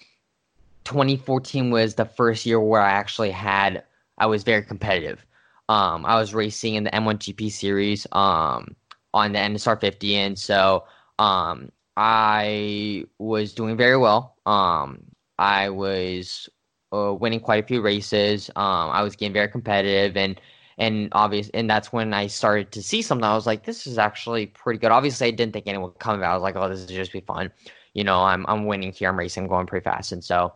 2014 was the first year where I actually had I was very competitive. Um, I was racing in the M1 GP series um, on the NSR 50, and so um, I was doing very well. Um, I was uh, winning quite a few races. Um, I was getting very competitive, and and obvious, and that's when I started to see something. I was like, this is actually pretty good. Obviously, I didn't think anyone would come about. I was like, oh, this is just be fun. You know, I'm I'm winning here. I'm racing, I'm going pretty fast, and so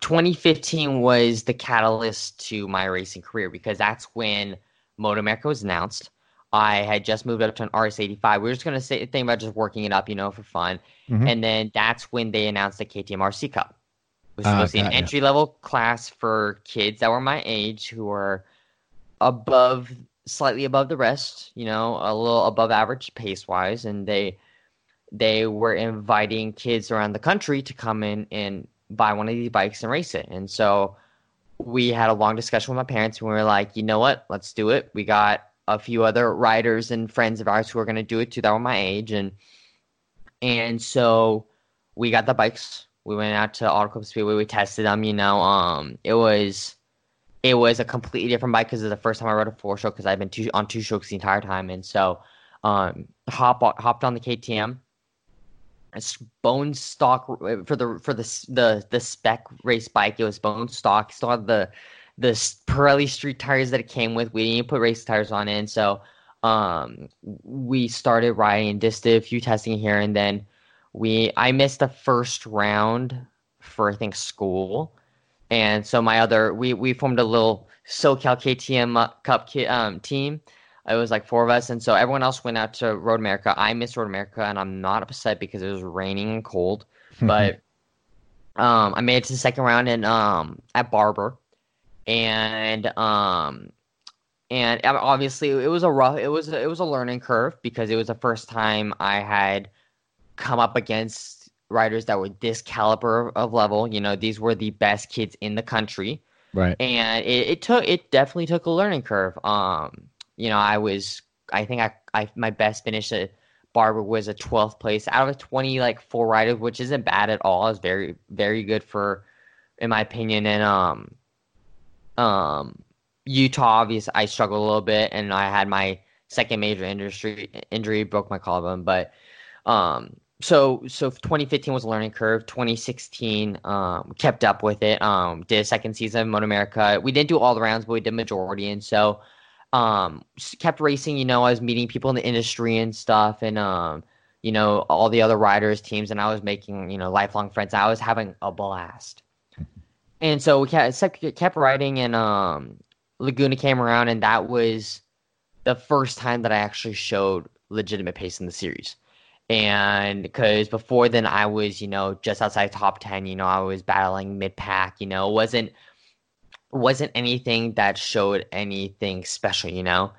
2015 was the catalyst to my racing career because that's when Moto America was announced. I had just moved up to an RS85. We were just going to say think about just working it up, you know, for fun. Mm-hmm. And then that's when they announced the KTM RC Cup. It was supposed to be an entry level class for kids that were my age who were above, slightly above the rest, you know, a little above average pace wise. And they, they were inviting kids around the country to come in and buy one of these bikes and race it. And so we had a long discussion with my parents and we were like, you know what, let's do it. We got a few other riders and friends of ours who were going to do it too that were my age. And, and so we got the bikes. We went out to Auto Club Speedway. We tested them, you know, um, it was, it was a completely different bike because it's the first time I rode a four stroke because I've been two, on two strokes the entire time. And so, um, hop, hopped on the KTM bone stock for the for the the the spec race bike. It was bone stock. Still had the the Pirelli street tires that it came with. We didn't put race tires on it, and so um, we started riding just did a few testing here, and then we I missed the first round for I think school, and so my other we we formed a little SoCal KTM Cup um, team it was like four of us, and so everyone else went out to Road America. I missed Road America, and I'm not upset because it was raining and cold. but um, I made it to the second round and um at Barber, and um and obviously it was a rough it was it was a learning curve because it was the first time I had come up against riders that were this caliber of level. You know, these were the best kids in the country. Right. And it, it took it definitely took a learning curve. Um you know, I was I think I, I my best finish at Barber was a 12th place out of 20 like four riders, which isn't bad at all. It's very very good for, in my opinion. And um, um, Utah, obviously, I struggled a little bit, and I had my second major injury injury broke my collarbone, but um. So, so 2015 was a learning curve. 2016, um, kept up with it. Um, did a second season of Moto America. We didn't do all the rounds, but we did majority, and so um kept racing you know i was meeting people in the industry and stuff and um you know all the other riders teams and i was making you know lifelong friends. I was having a blast. And so we kept, kept riding and um laguna came around and that was the first time that i actually showed legitimate pace in the series. And because before then i was you know just outside top 10 you know i was battling mid pack you know it wasn't wasn't anything that showed anything special, you know.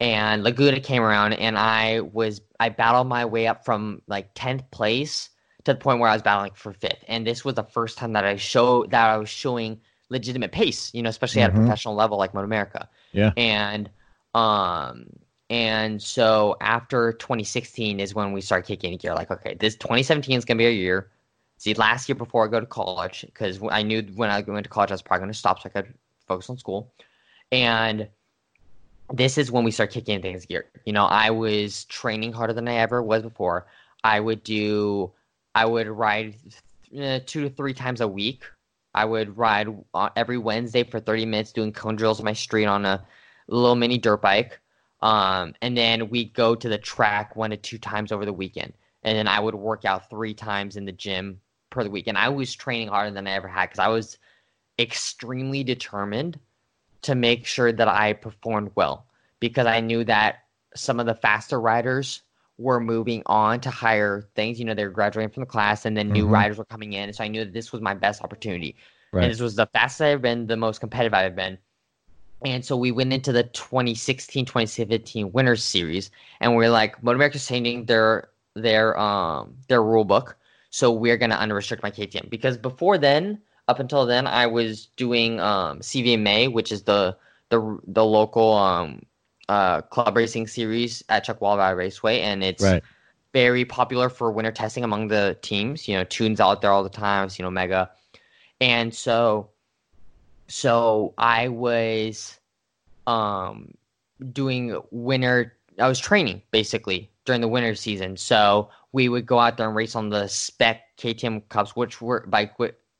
And Laguna came around, and I was I battled my way up from like tenth place to the point where I was battling for fifth. And this was the first time that I show that I was showing legitimate pace, you know, especially mm-hmm. at a mm-hmm. professional level like Moto America. Yeah. And um and so after 2016 is when we start kicking gear. Like, okay, this 2017 is gonna be a year see last year before I go to college because I knew when I went to college I was probably going to stop so I could focus on school, and this is when we start kicking things gear. You know, I was training harder than I ever was before. I would do, I would ride uh, two to three times a week. I would ride uh, every Wednesday for 30 minutes doing cone drills on my street on a little mini dirt bike. Um, and then we'd go to the track one to two times over the weekend. And then I would work out three times in the gym per the week, and I was training harder than I ever had because I was extremely determined to make sure that I performed well because I knew that some of the faster riders were moving on to higher things. You know, they were graduating from the class, and then mm-hmm. new riders were coming in. So I knew that this was my best opportunity. Right. And this was the fastest I've been, the most competitive I've been. And so we went into the 2016 2017 Winners Series, and we are like, Moto America's changing their their um their rule book. So we're going to unrestrict my KTM because before then, up until then, I was doing um, CVMA, which is the the the local um, uh, club racing series at Chuckwalla Valley Raceway, and it's Right. very popular for winter testing among the teams. You know, Tunes out there all the time, you know, Mega, and so so I was um doing winter. I was training basically during the winter season, so we would go out there and race on the spec KTM cups, which were bike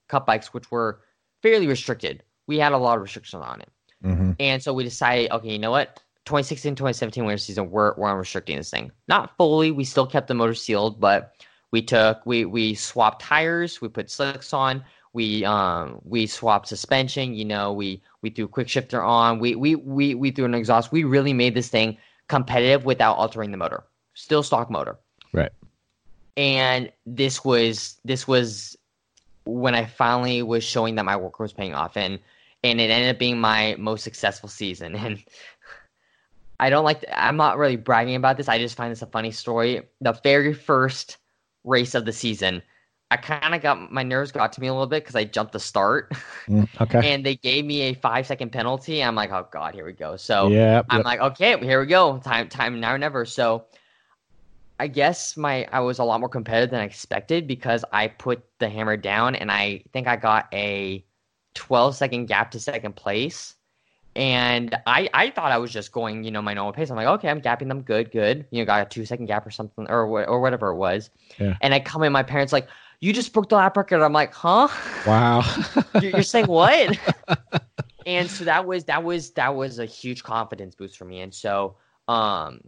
cup bikes, which were fairly restricted. We had a lot of restrictions on it. hmm And so we decided, okay, you know what? 2016, 2017 winter season, we're we're unrestricting this thing. Not fully, we still kept the motor sealed, but we took we we swapped tires, we put slicks on, we um we swapped suspension, you know, we we threw quick shifter on, we we we we threw an exhaust. We really made this thing competitive without altering the motor. Still stock motor. Right. And this was this was when I finally was showing that my work was paying off and and it ended up being my most successful season. And I don't like, I'm not really bragging about this. I just find this a funny story. The very first race of the season, I kind of got my nerves got to me a little bit because I jumped the start Mm, okay. and they gave me a five second penalty. I'm like, oh God, here we go. So yeah. I'm yep. like, okay, here we go. Time, time now or never. So I guess my I was a lot more competitive than I expected because I put the hammer down and I think I got a 12 second gap to second place. And I, I thought I was just going, you know, my normal pace. I'm like, okay, I'm gapping them good, good. You know, got a two second gap or something, or or whatever it was. Yeah. And I come in, my parents like, you just broke the lap record. I'm like, huh? wow. you're, you're saying what? and so that was that was that was a huge confidence boost for me. And so um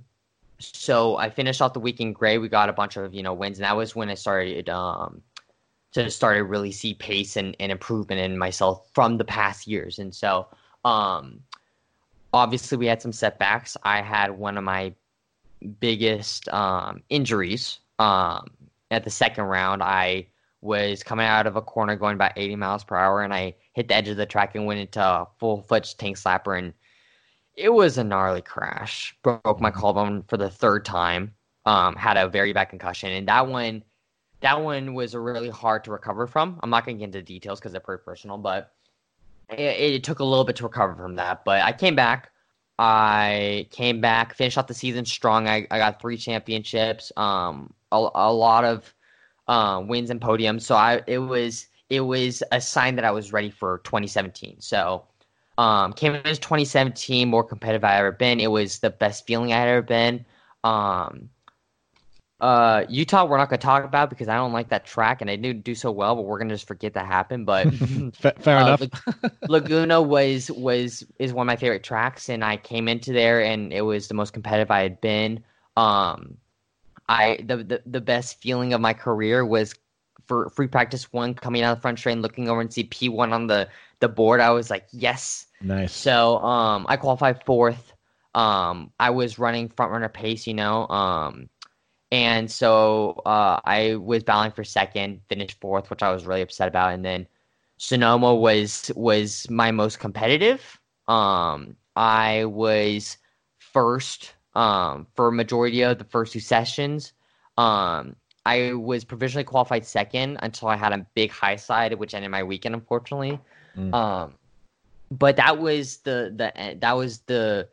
so I finished off the weekend great. We got a bunch of, you know, wins, and that was when I started um to start to really see pace and, and improvement in myself from the past years. And so um obviously we had some setbacks. I had one of my biggest um injuries um at the second round. I was coming out of a corner going about 80 miles per hour and I hit the edge of the track and went into a full fledged tank slapper and it was a gnarly crash. Broke my collarbone for the third time. Um, had a very bad concussion and that one that one was really hard to recover from. I'm not gonna get into details because they're pretty personal, but it, it took a little bit to recover from that. But I came back. I came back, finished off the season strong. I, I got three championships, um, a, a lot of uh, wins and podiums. So I it was it was a sign that I was ready for 2017. So um, came into 2017 more competitive I ever been. It was the best feeling I had ever been. Um, uh, Utah, we're not gonna talk about because I don't like that track and I didn't do so well, but we're gonna just forget that happened. But fair uh, enough. Laguna was was is one of my favorite tracks, and I came into there and it was the most competitive I had been. Um, I the the, the best feeling of my career was for free practice one coming out of the front train, looking over and see P one on the the board. I was like, yes. nice. So um, I qualified fourth. Um, I was running front runner pace, you know. Um, and so uh, I was battling for second, finished fourth, which I was really upset about. And then Sonoma was was my most competitive. Um, I was first um, for majority of the first two sessions. Um, I was provisionally qualified second until I had a big high side, which ended my weekend, unfortunately. Mm. Um, but that was the the that was the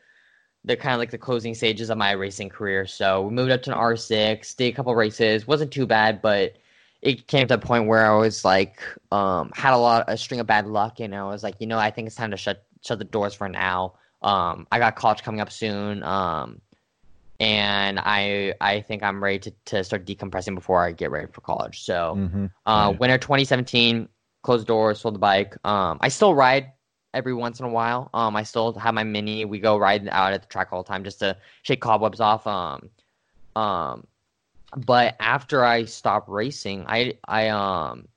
the kind of like the closing stages of my racing career. So we moved up to an R six, did a couple races, wasn't too bad, but it came to a point where I was like, um, had a lot a string of bad luck, and I was like, you know, I think it's time to shut shut the doors for now. Um, I got college coming up soon. Um, and I I think I'm ready to, to start decompressing before I get ready for college. So Mhm. uh, Yeah. winter 2017, closed doors, sold the bike. Um, I still ride every once in a while. Um, I still have my mini. We go riding out at the track all the time just to shake cobwebs off. Um, um, but after I stopped racing, I I um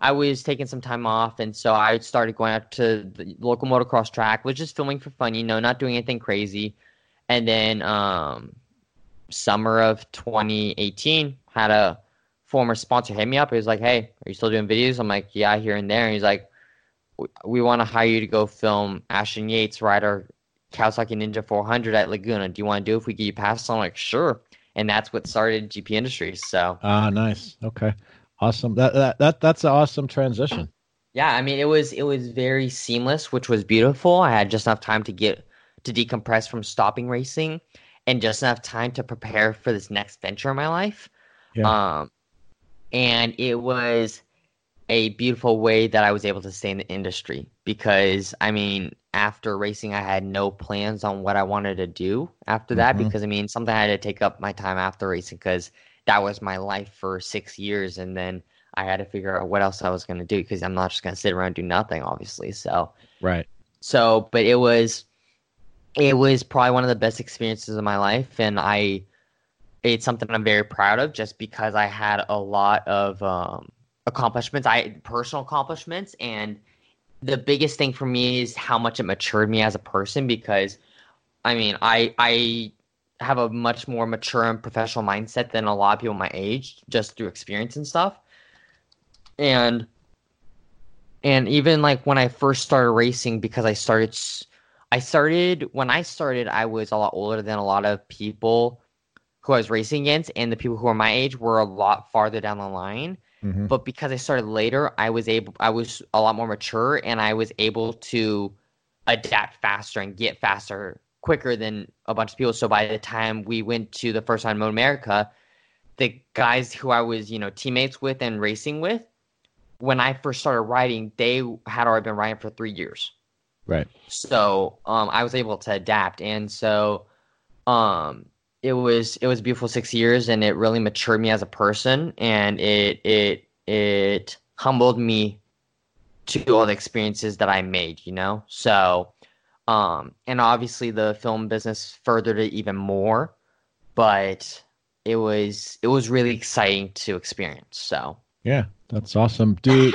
I was taking some time off, and so I started going out to the local motocross track, was just filming for fun, you know, not doing anything crazy. And then um, summer of 2018, had a former sponsor hit me up. He was like, "Hey, are you still doing videos?" I'm like, "Yeah, here and there." And he's like, "We- "We want to hire you to go film Ashton Yates ride our Kawasaki Ninja 400 at Laguna. Do you want to do it if we get you past?" I'm like, "Sure." And that's what started GP Industries. So Ah, nice. Okay. Awesome. That that, that that's an awesome transition. Yeah, I mean it was it was very seamless, which was beautiful. I had just enough time to get to decompress from stopping racing and just enough time to prepare for this next venture in my life. Yeah. Um and it was a beautiful way that I was able to stay in the industry because I mean, after racing, I had no plans on what I wanted to do after that Mhm. because I mean, something I had to take up my time after racing because that was my life for six years, and then I had to figure out what else I was going to do because I'm not just going to sit around and do nothing, obviously. So, Right. so, but it was, it was probably one of the best experiences of my life, and I, it's something I'm very proud of just because I had a lot of um, accomplishments, I personal accomplishments, and the biggest thing for me is how much it matured me as a person because, I mean, I I have a much more mature and professional mindset than a lot of people my age just through experience and stuff, and and even like when I first started racing because I started I started when I started I was a lot older than a lot of people who I was racing against and the people who are my age were a lot farther down the line Mhm. but because I started later I was able I was a lot more mature and I was able to adapt faster and get faster quicker than a bunch of people so by the time we went to the first time Moto America the guys who I was you know teammates with and racing with when I first started riding, they had already been riding for three years. Right. So um, I was able to adapt, and so um, it was it was a beautiful six years, and it really matured me as a person, and it it it humbled me to all the experiences that I made. You know, so um, and obviously the film business furthered it even more, but it was it was really exciting to experience. So. Yeah, that's awesome. Do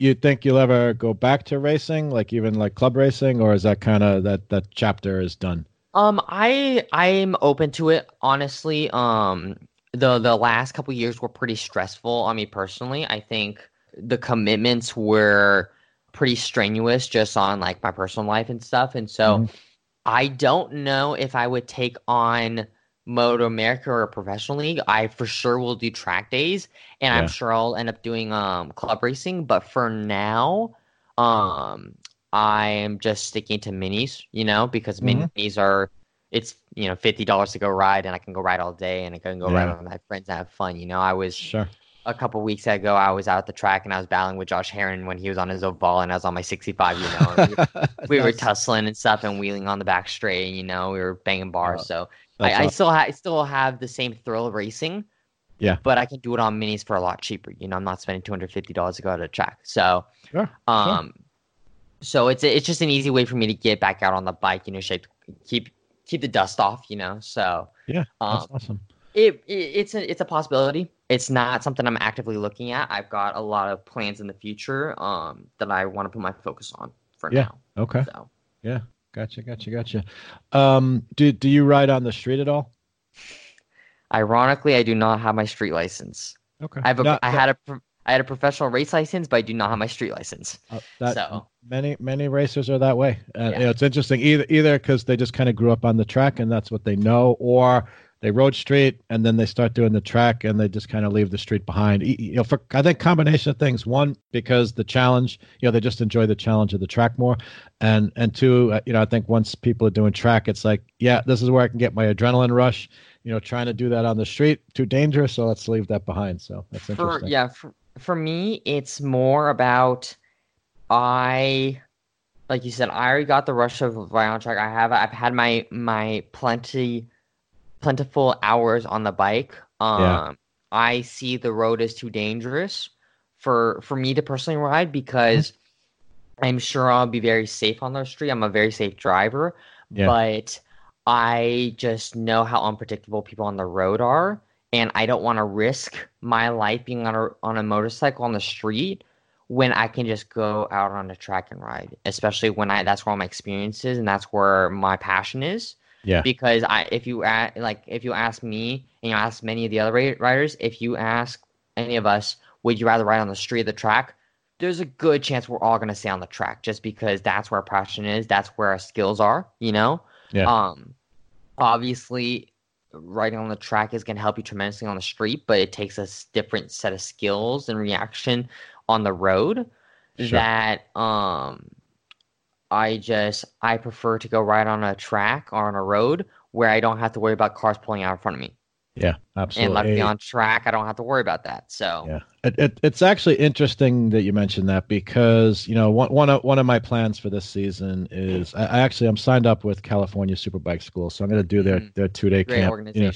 you, think you'll ever go back to racing, like even like club racing, or is that kind of that that chapter is done? Um, I I'm open to it, honestly. Um, the the last couple years were pretty stressful on me personally. I think the commitments were pretty strenuous just on like my personal life and stuff. And so Mhm. I don't know if I would take on Moto America or a professional league. I for sure will do track days and Yeah. I'm sure I'll end up doing um club racing, but for now, um I am just sticking to minis, you know, because Mhm. minis are it's you know fifty dollars to go ride, and I can go ride all day, and I can go ride with my friends and have fun. You know, I was Sure. a couple weeks ago, I was out at the track and I was battling with Josh Herrin when he was on his Ohvale and I was on my sixty five. You know, we, we were tussling and stuff and wheeling on the back straight. You know, we were banging bars. So I, I still ha- I still have the same thrill of racing. Yeah. But I can do it on minis for a lot cheaper. You know, I'm not spending two hundred fifty dollars to go to the track. So um so it's it's just an easy way for me to get back out on the bike, you know, shape keep keep the dust off, you know. So Yeah, um that's awesome. it, it it's a it's a possibility. It's not something I'm actively looking at. I've got a lot of plans in the future um that I want to put my focus on for Yeah. now. Okay, So gotcha, gotcha, gotcha. Um, do do you ride on the street at all? ironically, I do not have my street license. Okay, I have a Not- I had a I had a professional race license, but I do not have my street license. Uh, that, So- many many racers are that way. Uh, Yeah. you know, it's interesting either either because they just kind of grew up on the track and that's what they know, or they rode street and then they start doing the track and they just kind of leave the street behind. You know, for I think combination of things. One because the challenge, you know, they just enjoy the challenge of the track more, and and two, uh, you know, I think once people are doing track, it's like, yeah, this is where I can get my adrenaline rush. You know, trying to do that on the street too dangerous, so let's leave that behind. So that's For interesting. yeah, for, for me, it's more about I, like you said, I already got the rush of violent track. I have I've had my my plenty, plentiful hours on the bike. Um, Yeah. I see the road as too dangerous for for me to personally ride because I'm sure I'll be very safe on the street. I'm a very safe driver, Yeah. but I just know how unpredictable people on the road are, and I don't want to risk my life being on a on a motorcycle on the street when I can just go out on a track and ride. Especially when I that's where all my experience is and that's where my passion is. Yeah. Because I if you a like if you ask me and you ask many of the other riders, if you ask any of us, would you rather ride on the street or the track? There's a good chance we're all gonna stay on the track just because that's where our passion is, that's where our skills are, you know? Yeah. Um obviously riding on the track is going to help you tremendously on the street, but it takes a different set of skills and reaction on the road. Sure. that um I just I prefer to go ride on a track or on a road where I don't have to worry about cars pulling out in front of me. Yeah, absolutely. And left me on track, I don't have to worry about that. So Yeah, it, it, it's actually interesting that you mentioned that because you know one one of one of my plans for this season is I, I actually I'm signed up with California Superbike School, so I'm going to do their Mhm. their two day camp. you know.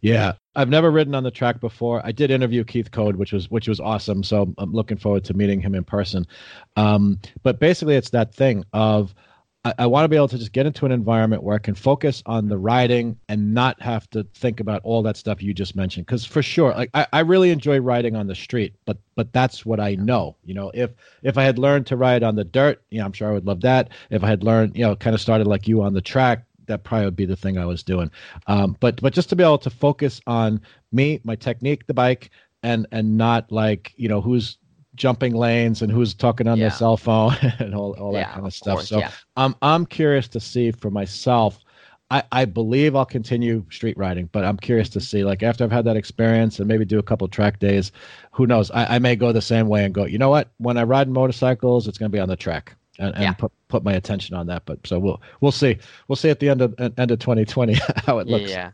Yeah, I've never ridden on the track before. I did interview Keith Code, which was which was awesome. So I'm looking forward to meeting him in person. Um, but basically, it's that thing of I, I want to be able to just get into an environment where I can focus on the riding and not have to think about all that stuff you just mentioned. Because for sure, like I, I really enjoy riding on the street, but but that's what I know. You know, if if I had learned to ride on the dirt, you know, I'm sure I would love that. If I had learned, you know, kind of started like you on the track, that probably would be the thing I was doing. Um, but but just to be able to focus on me, my technique, the bike, and and not like you know who's jumping lanes and who's talking on their Yeah. cell phone and all, all that yeah, kind of stuff. course, so yeah. I'm I'm curious to see for myself. I, I believe I'll continue street riding, but I'm curious to see like after I've had that experience and maybe do a couple track days, who knows? I, I may go the same way and go, you know what? When I ride motorcycles, it's going to be on the track and, and Yeah. put put my attention on that. But so we'll we'll see we'll see at the end of end of 2020 how it looks. yeah.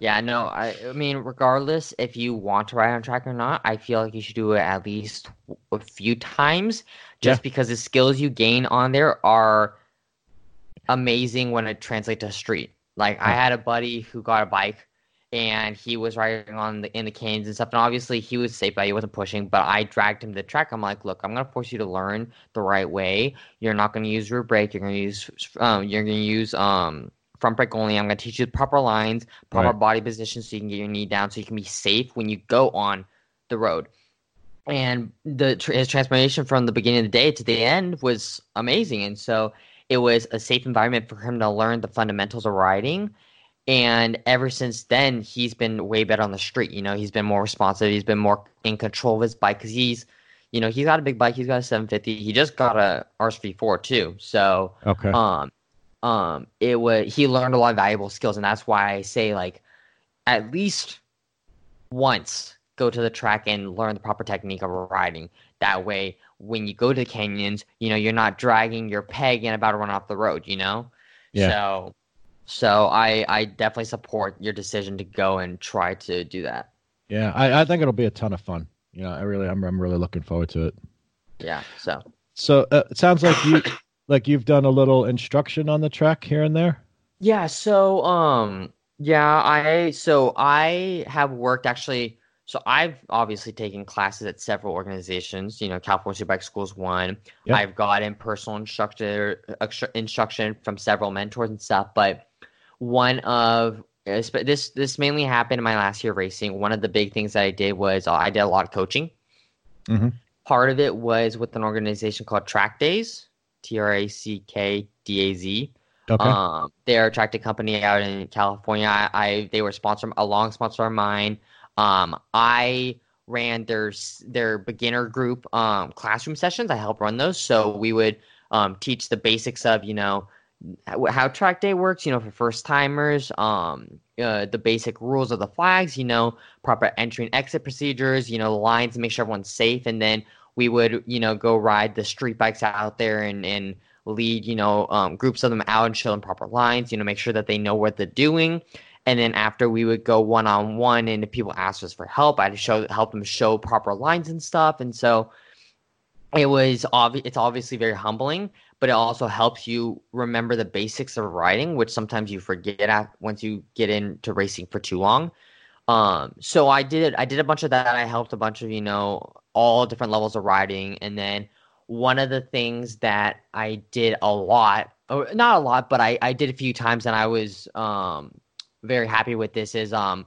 Yeah, no, I, I mean, regardless if you want to ride on track or not, I feel like you should do it at least a few times just because the skills you gain on there are amazing when it translates to street. Like I had a buddy who got a bike and he was riding on the in the canes and stuff, and obviously he was safe, but he wasn't pushing. But I dragged him to the track. I'm like, look, I'm gonna force you to learn the right way. You're not gonna use rear brake. You're gonna use um, you're gonna use um front brake only. I'm gonna teach you the proper lines, proper Right. body position, so you can get your knee down, so you can be safe when you go on the road. And the his transformation from the beginning of the day to the end was amazing, and so it was a safe environment for him to learn the fundamentals of riding. And ever since then, he's been way better on the street. You know, he's been more responsive. He's been more in control of his bike because he's, you know, he's got a big bike. He's got a 750. He just got a RSV4 too. So, Okay. um, um, it was he learned a lot of valuable skills, and that's why I say like, at least once go to the track and learn the proper technique of riding. That way, when you go to the canyons, you know you're not dragging your peg and about to run off the road. You know. Yeah. So, so I I definitely support your decision to go and try to do that. yeah, I, I think it'll be a ton of fun. You know, I really I'm I'm really looking forward to it. Yeah. So. So uh, it sounds like you like you've done a little instruction on the track here and there. Yeah, so um yeah, I so I have worked actually so I've obviously taken classes at several organizations, you know, California Bike Schools one. Yep. I've gotten personal instructor instruction from several mentors and stuff, but one of this this mainly happened in my last year of racing. One of the big things that I did was uh, I did a lot of coaching. Mhm. Part of it was with an organization called Trackdaz, T R A C K D A Z. Okay. Um, they're a tractor company out in California. I, I they were sponsor a long sponsor of mine. Um, I ran their their beginner group um, classroom sessions. I helped run those, so we would um, teach the basics of you know how, track day works. You know, for first timers, um, uh, the basic rules of the flags. You know, proper entry and exit procedures. You know, the lines to make sure everyone's safe, and then we would you know go ride the street bikes out there and and lead you know um, groups of them out and show them proper lines you know make sure that they know what they're doing and then after we would go one on one and if people asked us for help i'd show help them show proper lines and stuff and so it was obvious it's obviously very humbling but it also helps you remember the basics of riding which sometimes you forget at once you get into racing for too long. Um so i did i did a bunch of that i helped a bunch of you know all different levels of riding and then one of the things that I did a lot, or not a lot, but I, I did a few times and I was um, very happy with this is um,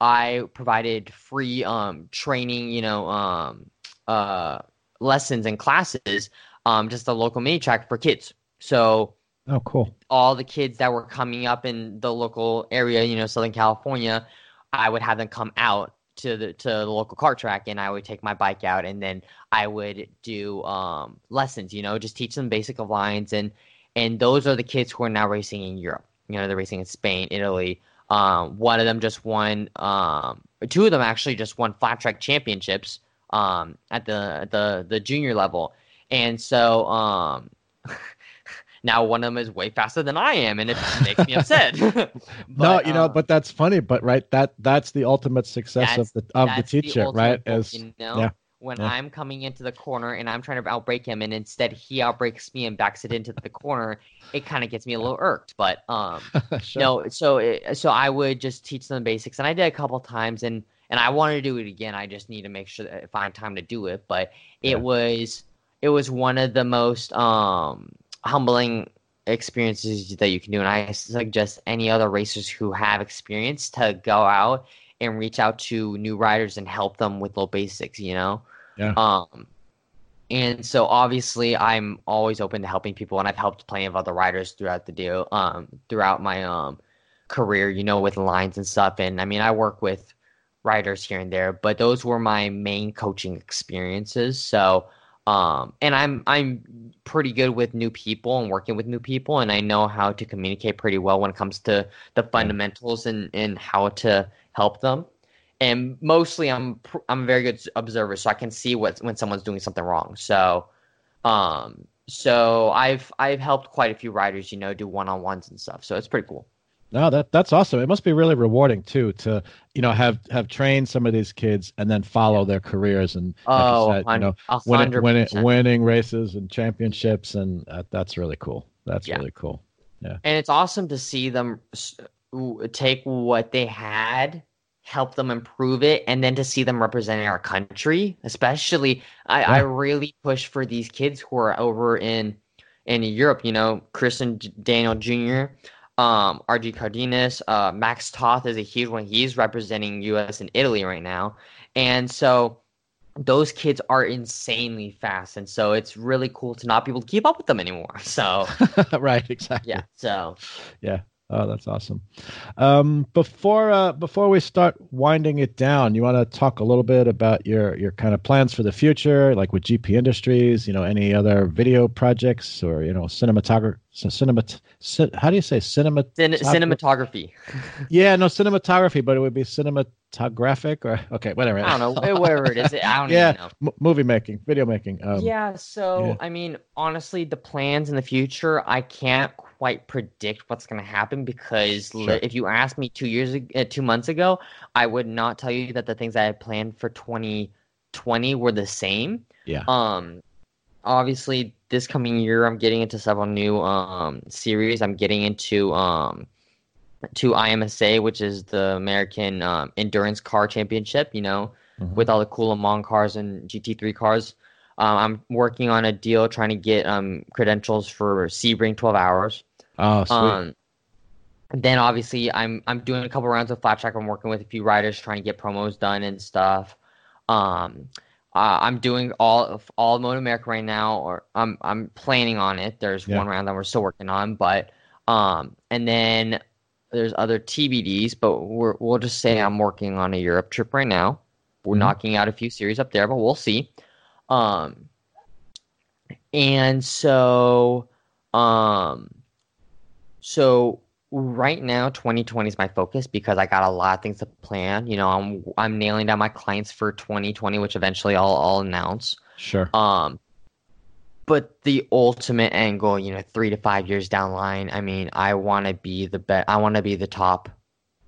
I provided free um, training, you know, um, uh, lessons and classes, um, just a local mini track for kids. So oh, cool. all the kids that were coming up in the local area, you know, Southern California, I would have them come out to the to the local car track and I would take my bike out and then I would do um lessons, you know, just teach them basic of lines and and those are the kids who are now racing in Europe. You know, they're racing in Spain, Italy. Um, one of them just won um two of them actually just won flat track championships um at the the the junior level. And so um now one of them is way faster than I am, and it makes me upset. but, no, you know, um, but that's funny. But right, that that's the ultimate success of the of the that's the teacher, right? goal, Is you know? yeah, when yeah. I'm coming into the corner and I'm trying to outbreak him, and instead he outbreaks me and backs it into the corner, it kind of gets me a little irked. But um, sure. no, so it, so I would just teach them the basics, and I did a couple times, and and I want to do it again. I just need to make sure that I find time to do it. But it Yeah. was it was one of the most um humbling experiences that you can do, and I suggest any other racers who have experience to go out and reach out to new riders and help them with little basics. You know. Yeah. Um. And so obviously I'm always open to helping people and I've helped plenty of other riders throughout the deal um throughout my um career, you know, with lines and stuff. And I mean I work with riders here and there, but those were my main coaching experiences. So um and I'm I'm pretty good with new people and working with new people and I know how to communicate pretty well when it comes to the fundamentals and, and how to help them and mostly I'm I'm a very good observer, so I can see what when someone's doing something wrong. So, um, so I've I've helped quite a few riders, you know, do one on ones and stuff. So it's pretty cool. No, that that's awesome. It must be really rewarding too to you know have have trained some of these kids and then follow their careers and like you Oh, said, you know winning, winning, winning races and championships and uh, that's really cool. That's Yeah. really cool. Yeah, and it's awesome to see them take what they had help them improve it and then to see them representing our country especially i, I really push for these kids who are over in in europe you know chris and daniel jr um rg cardenas uh max toth is a huge one. He's representing us and italy right now. And so those kids are insanely fast. And so it's really cool to not be able to keep up with them anymore. So right, exactly. yeah so Oh, that's awesome. Um, before uh, before we start winding it down, you want to talk a little bit about your your kind of plans for the future, like with GP Industries. You know, any other video projects or you know, cinematography, cinema. Cin, how do you say cinema? Cin- cinematography. Yeah, no cinematography, but it would be cinematographic or okay, whatever. I don't know, whatever it is. I don't Yeah. even know. M- movie making, video making. Um, yeah, so yeah. I mean, honestly, the plans in the future, I can't quite predict what's going to happen because Sure. if you asked me two years, uh, two months ago, I would not tell you that the things I had planned for 2020 were the same. Yeah. Um, obviously, this coming year, I'm getting into several new um series. I'm getting into um to IMSA, which is the American um, Endurance Car Championship. You know, Mhm. with all the cool Mans cars and GT3 cars. Um, I'm working on a deal trying to get um, credentials for Sebring 12 hours. Oh, sweet. Um, then obviously I'm I'm doing a couple rounds of flat track. I'm working with a few riders trying to get promos done and stuff. Um, uh, I'm doing all of all Moto America right now, or I'm I'm planning on it. There's Yeah. one round that we're still working on, but um, and then there's other TBDs, but we're, we'll just say I'm working on a Europe trip right now. We're Mhm. knocking out a few series up there, but we'll see. Um, and so, um, so right now, 2020 is my focus because I got a lot of things to plan. You know, I'm I'm nailing down my clients for 2020, which eventually I'll I'll announce. sure. Um, but the ultimate angle, you know, three to five years down the line, I mean, I want to be the best. I want to be the top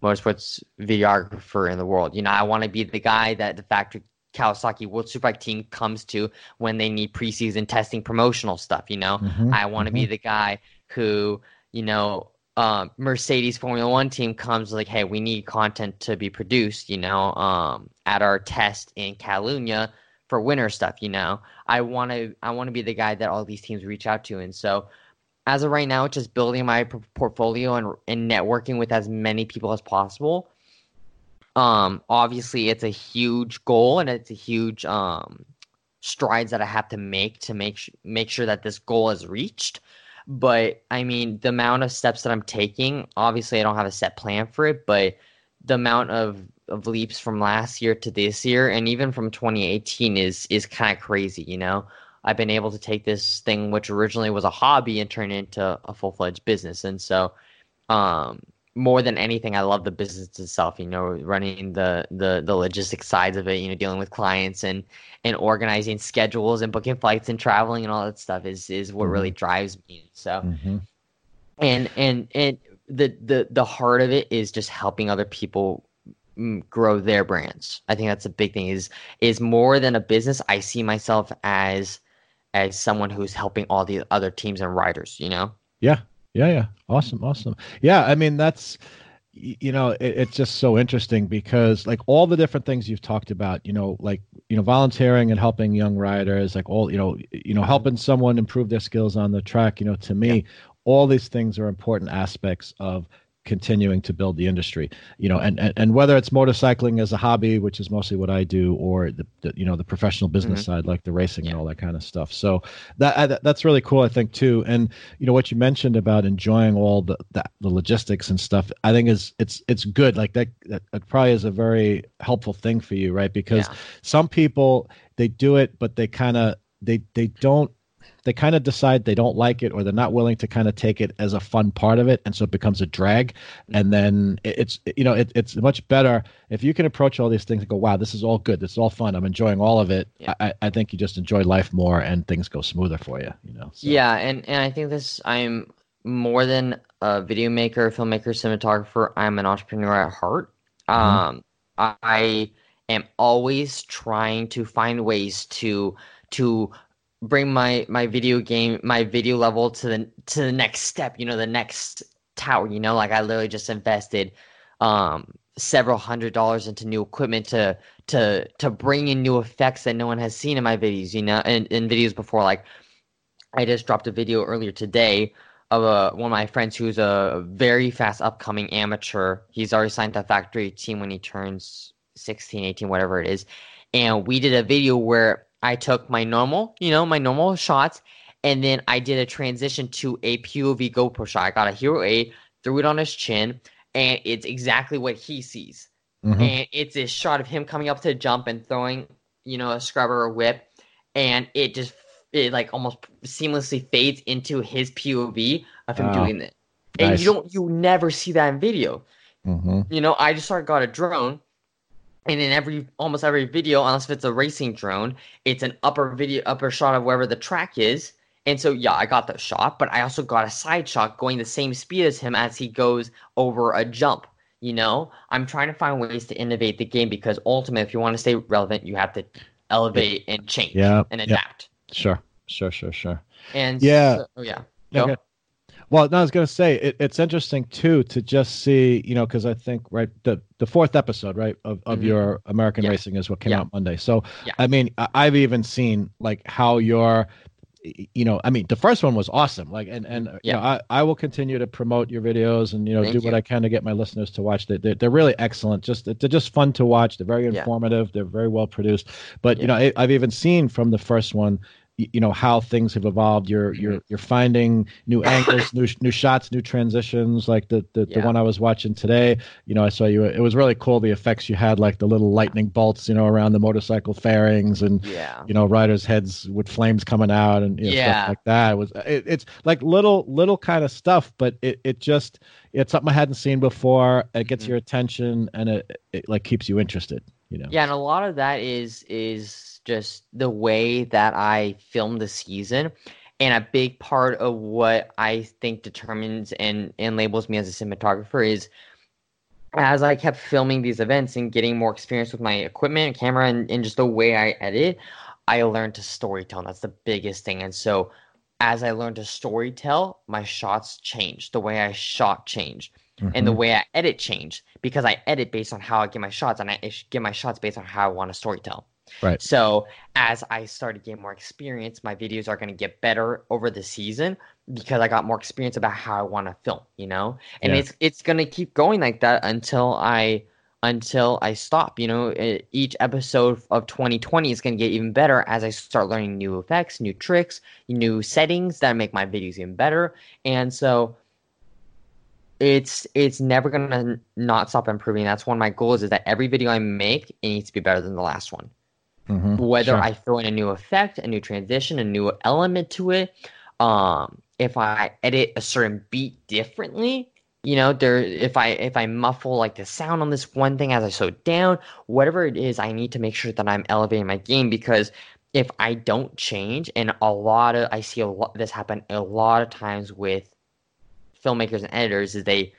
motorsports videographer in the world. You know, I want to be the guy that the factory Kawasaki World Superbike team comes to when they need preseason testing promotional stuff. You know, Mhm, I want to be the guy who, you know, um, Mercedes Formula One team comes like, hey, we need content to be produced, you know, um, at our test in Catalunya for winter stuff. You know, I want to, I want to be the guy that all these teams reach out to, and so as of right now, it's just building my portfolio and and networking with as many people as possible. Um, obviously, it's a huge goal and it's a huge um strides that I have to make to make make sure that this goal is reached. But I mean, the amount of steps that I'm taking, obviously, I don't have a set plan for it, but the amount of, of leaps from last year to this year, and even from 2018, is is kind of crazy. You know, I've been able to take this thing, which originally was a hobby, and turn it into a full fledged business, and so, um, more than anything, I love the business itself. You know, running the the the logistic sides of it. You know, dealing with clients and and organizing schedules and booking flights and traveling and all that stuff is is what mm-hmm. really drives me. So, mm-hmm. and and and the the the heart of it is just helping other people mm, grow their brands. I think that's a big thing. Is is more than a business. I see myself as as someone who's helping all the other teams and riders. You know. Yeah, yeah, yeah. Awesome, awesome. Yeah, I mean that's you know it, it's just so interesting because like all the different things you've talked about you know like you know volunteering and helping young riders like all you know you know helping someone improve their skills on the track you know to me yeah. all these things are important aspects of continuing to build the industry you know and, and and whether it's motorcycling as a hobby which is mostly what i do or the, the you know the professional business mm-hmm. side like the racing yeah. and all that kind of stuff so that that's really cool i think too and you know what you mentioned about enjoying all the the, the logistics and stuff i think is it's it's good like that, that, that probably is a very helpful thing for you right because yeah. some people they do it but they kind of they they don't they kind of decide they don't like it or they're not willing to kind of take it as a fun part of it and so it becomes a drag and then it's you know it, it's much better if you can approach all these things and go wow this is all good this is all fun i'm enjoying all of it yeah. I, I think you just enjoy life more and things go smoother for you you know so. yeah and and i think this i'm more than a video maker filmmaker cinematographer i'm an entrepreneur at heart mm-hmm. um i am always trying to find ways to to bring my my video game my video level to the to the next step you know the next tower you know like i literally just invested um several hundred dollars into new equipment to to to bring in new effects that no one has seen in my videos you know in, in videos before. Like i just dropped a video earlier today of a, one of my friends who's a very fast upcoming amateur. He's already signed to factory team when he turns 16 18 whatever it is. And we did a video where I took my normal, you know, my normal shots, and then I did a transition to a POV GoPro shot. I got a Hero 8, threw it on his chin, and it's exactly what he sees. Mm-hmm. And it's a shot of him coming up to jump and throwing, you know, a scrubber or a whip, and it just it like almost seamlessly fades into his POV of him doing it. And nice. you don't you never see that in video. Mm-hmm. You know, I just started got a drone and in every almost every video, unless if it's a racing drone, it's an upper video upper shot of wherever the track is. And so yeah, I got the shot, but I also got a side shot going the same speed as him as he goes over a jump. You know, I'm trying to find ways to innovate the game because ultimately, if you want to stay relevant, you have to elevate and change yeah, and adapt. Yeah. Sure, sure, sure, sure. And yeah, so, oh yeah. Okay. Well, no, I was going to say it, it's interesting too to just see, you know, because I think right the the fourth episode right of, of mm-hmm. your American yeah. Racing is what came yeah. out Monday. So yeah. I mean, I've even seen like how your you know, I mean, the first one was awesome. Like, and and yeah. you know, I, I will continue to promote your videos and you know Thank do what I can to get my listeners to watch. They they're, they're really excellent. Just they're just fun to watch. They're very informative. Yeah. They're very well produced. But yeah. you know, I, I've even seen from the first one you know how things have evolved you're mm-hmm. you're you're finding new angles new new shots new transitions like the the, yeah. the one i was watching today you know i saw you it was really cool the effects you had like the little lightning bolts you know around the motorcycle fairings and yeah. you know riders heads with flames coming out and you know, yeah. stuff like that it was it, it's like little little kind of stuff but it, it just it's something i hadn't seen before it gets mm-hmm. your attention and it, it like keeps you interested you know yeah and a lot of that is is just the way that I film the season. And a big part of what I think determines and, and labels me as a cinematographer is as I kept filming these events and getting more experience with my equipment and camera and, and just the way I edit, I learned to storytell. And that's the biggest thing. And so as I learned to storytell, my shots changed. The way I shot changed. Mm-hmm. And the mm-hmm. way I edit changed because I edit based on how I get my shots and I get my shots based on how I want to storytell. Right. So as I start to get more experience, my videos are going to get better over the season because I got more experience about how I want to film, you know? And yeah. it's it's going to keep going like that until I until I stop, you know? Each episode of 2020 is going to get even better as I start learning new effects, new tricks, new settings that make my videos even better. And so it's it's never gonna not stop improving. That's one of my goals is that every video I make it needs to be better than the last one. Mm-hmm. Whether sure. I throw in a new effect, a new transition, a new element to it, um, if I edit a certain beat differently, you know there if i if i muffle like the sound on this one thing as i slow down whatever it is i need to make sure that i'm elevating my game because if i don't change and a lot of i see a lot this happen a lot of times with filmmakers and editors is they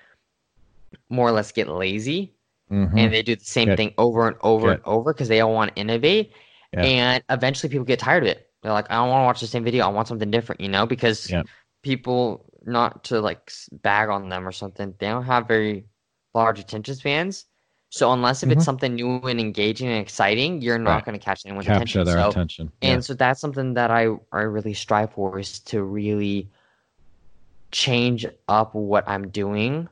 more or less get lazy Mhm. and they do the same Good. thing over and over Good. and over because they don't want to innovate Yeah. and eventually people get tired of it they're like i don't want to watch the same video i want something different you know because Yeah. people not to like bag on them or something they don't have very large attention spans so unless if Mhm. it's something new and engaging and exciting you're not Right. going to catch anyone's Capture attention their so, attention. and so that's something that i i really strive for is to really change up what i'm doing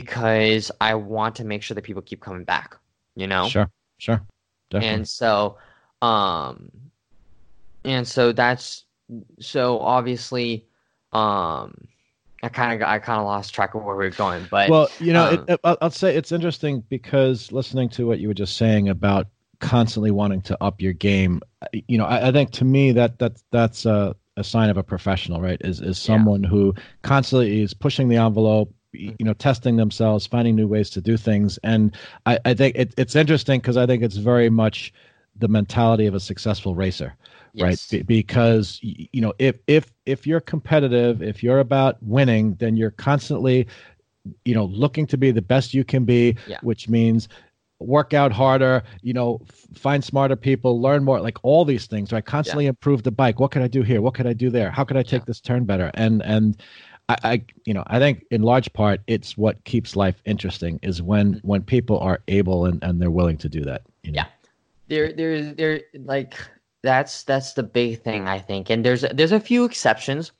because i want to make sure that people keep coming back you know. Sure. Sure. Definitely. and so um and so that's so obviously um i kind of i kind of lost track of where we are going but well, you know, um, it, it, I'll, say it's interesting because listening to what you were just saying about constantly wanting to up your game, you know, I, I think to me that that that's a, a sign of a professional, right? Is is Yeah. someone who constantly is pushing the envelope, you know, testing themselves, finding new ways to do things, and I, I think it, it's interesting because I think it's very much the mentality of a successful racer right? Yes. Be- because you know if if if you're competitive if you're about winning then you're constantly you know looking to be the best you can be Yeah. which means work out harder you know f- find smarter people learn more like all these things right? Constantly improve the bike. What could i do here? What could i do there? How could i take Yeah. this turn better? And and I, I you know i think in large part it's what keeps life interesting is when Mm-hmm. when people are able and and they're willing to do that you know? Yeah. there there's there like that's that's the big thing i think and there's there's a few exceptions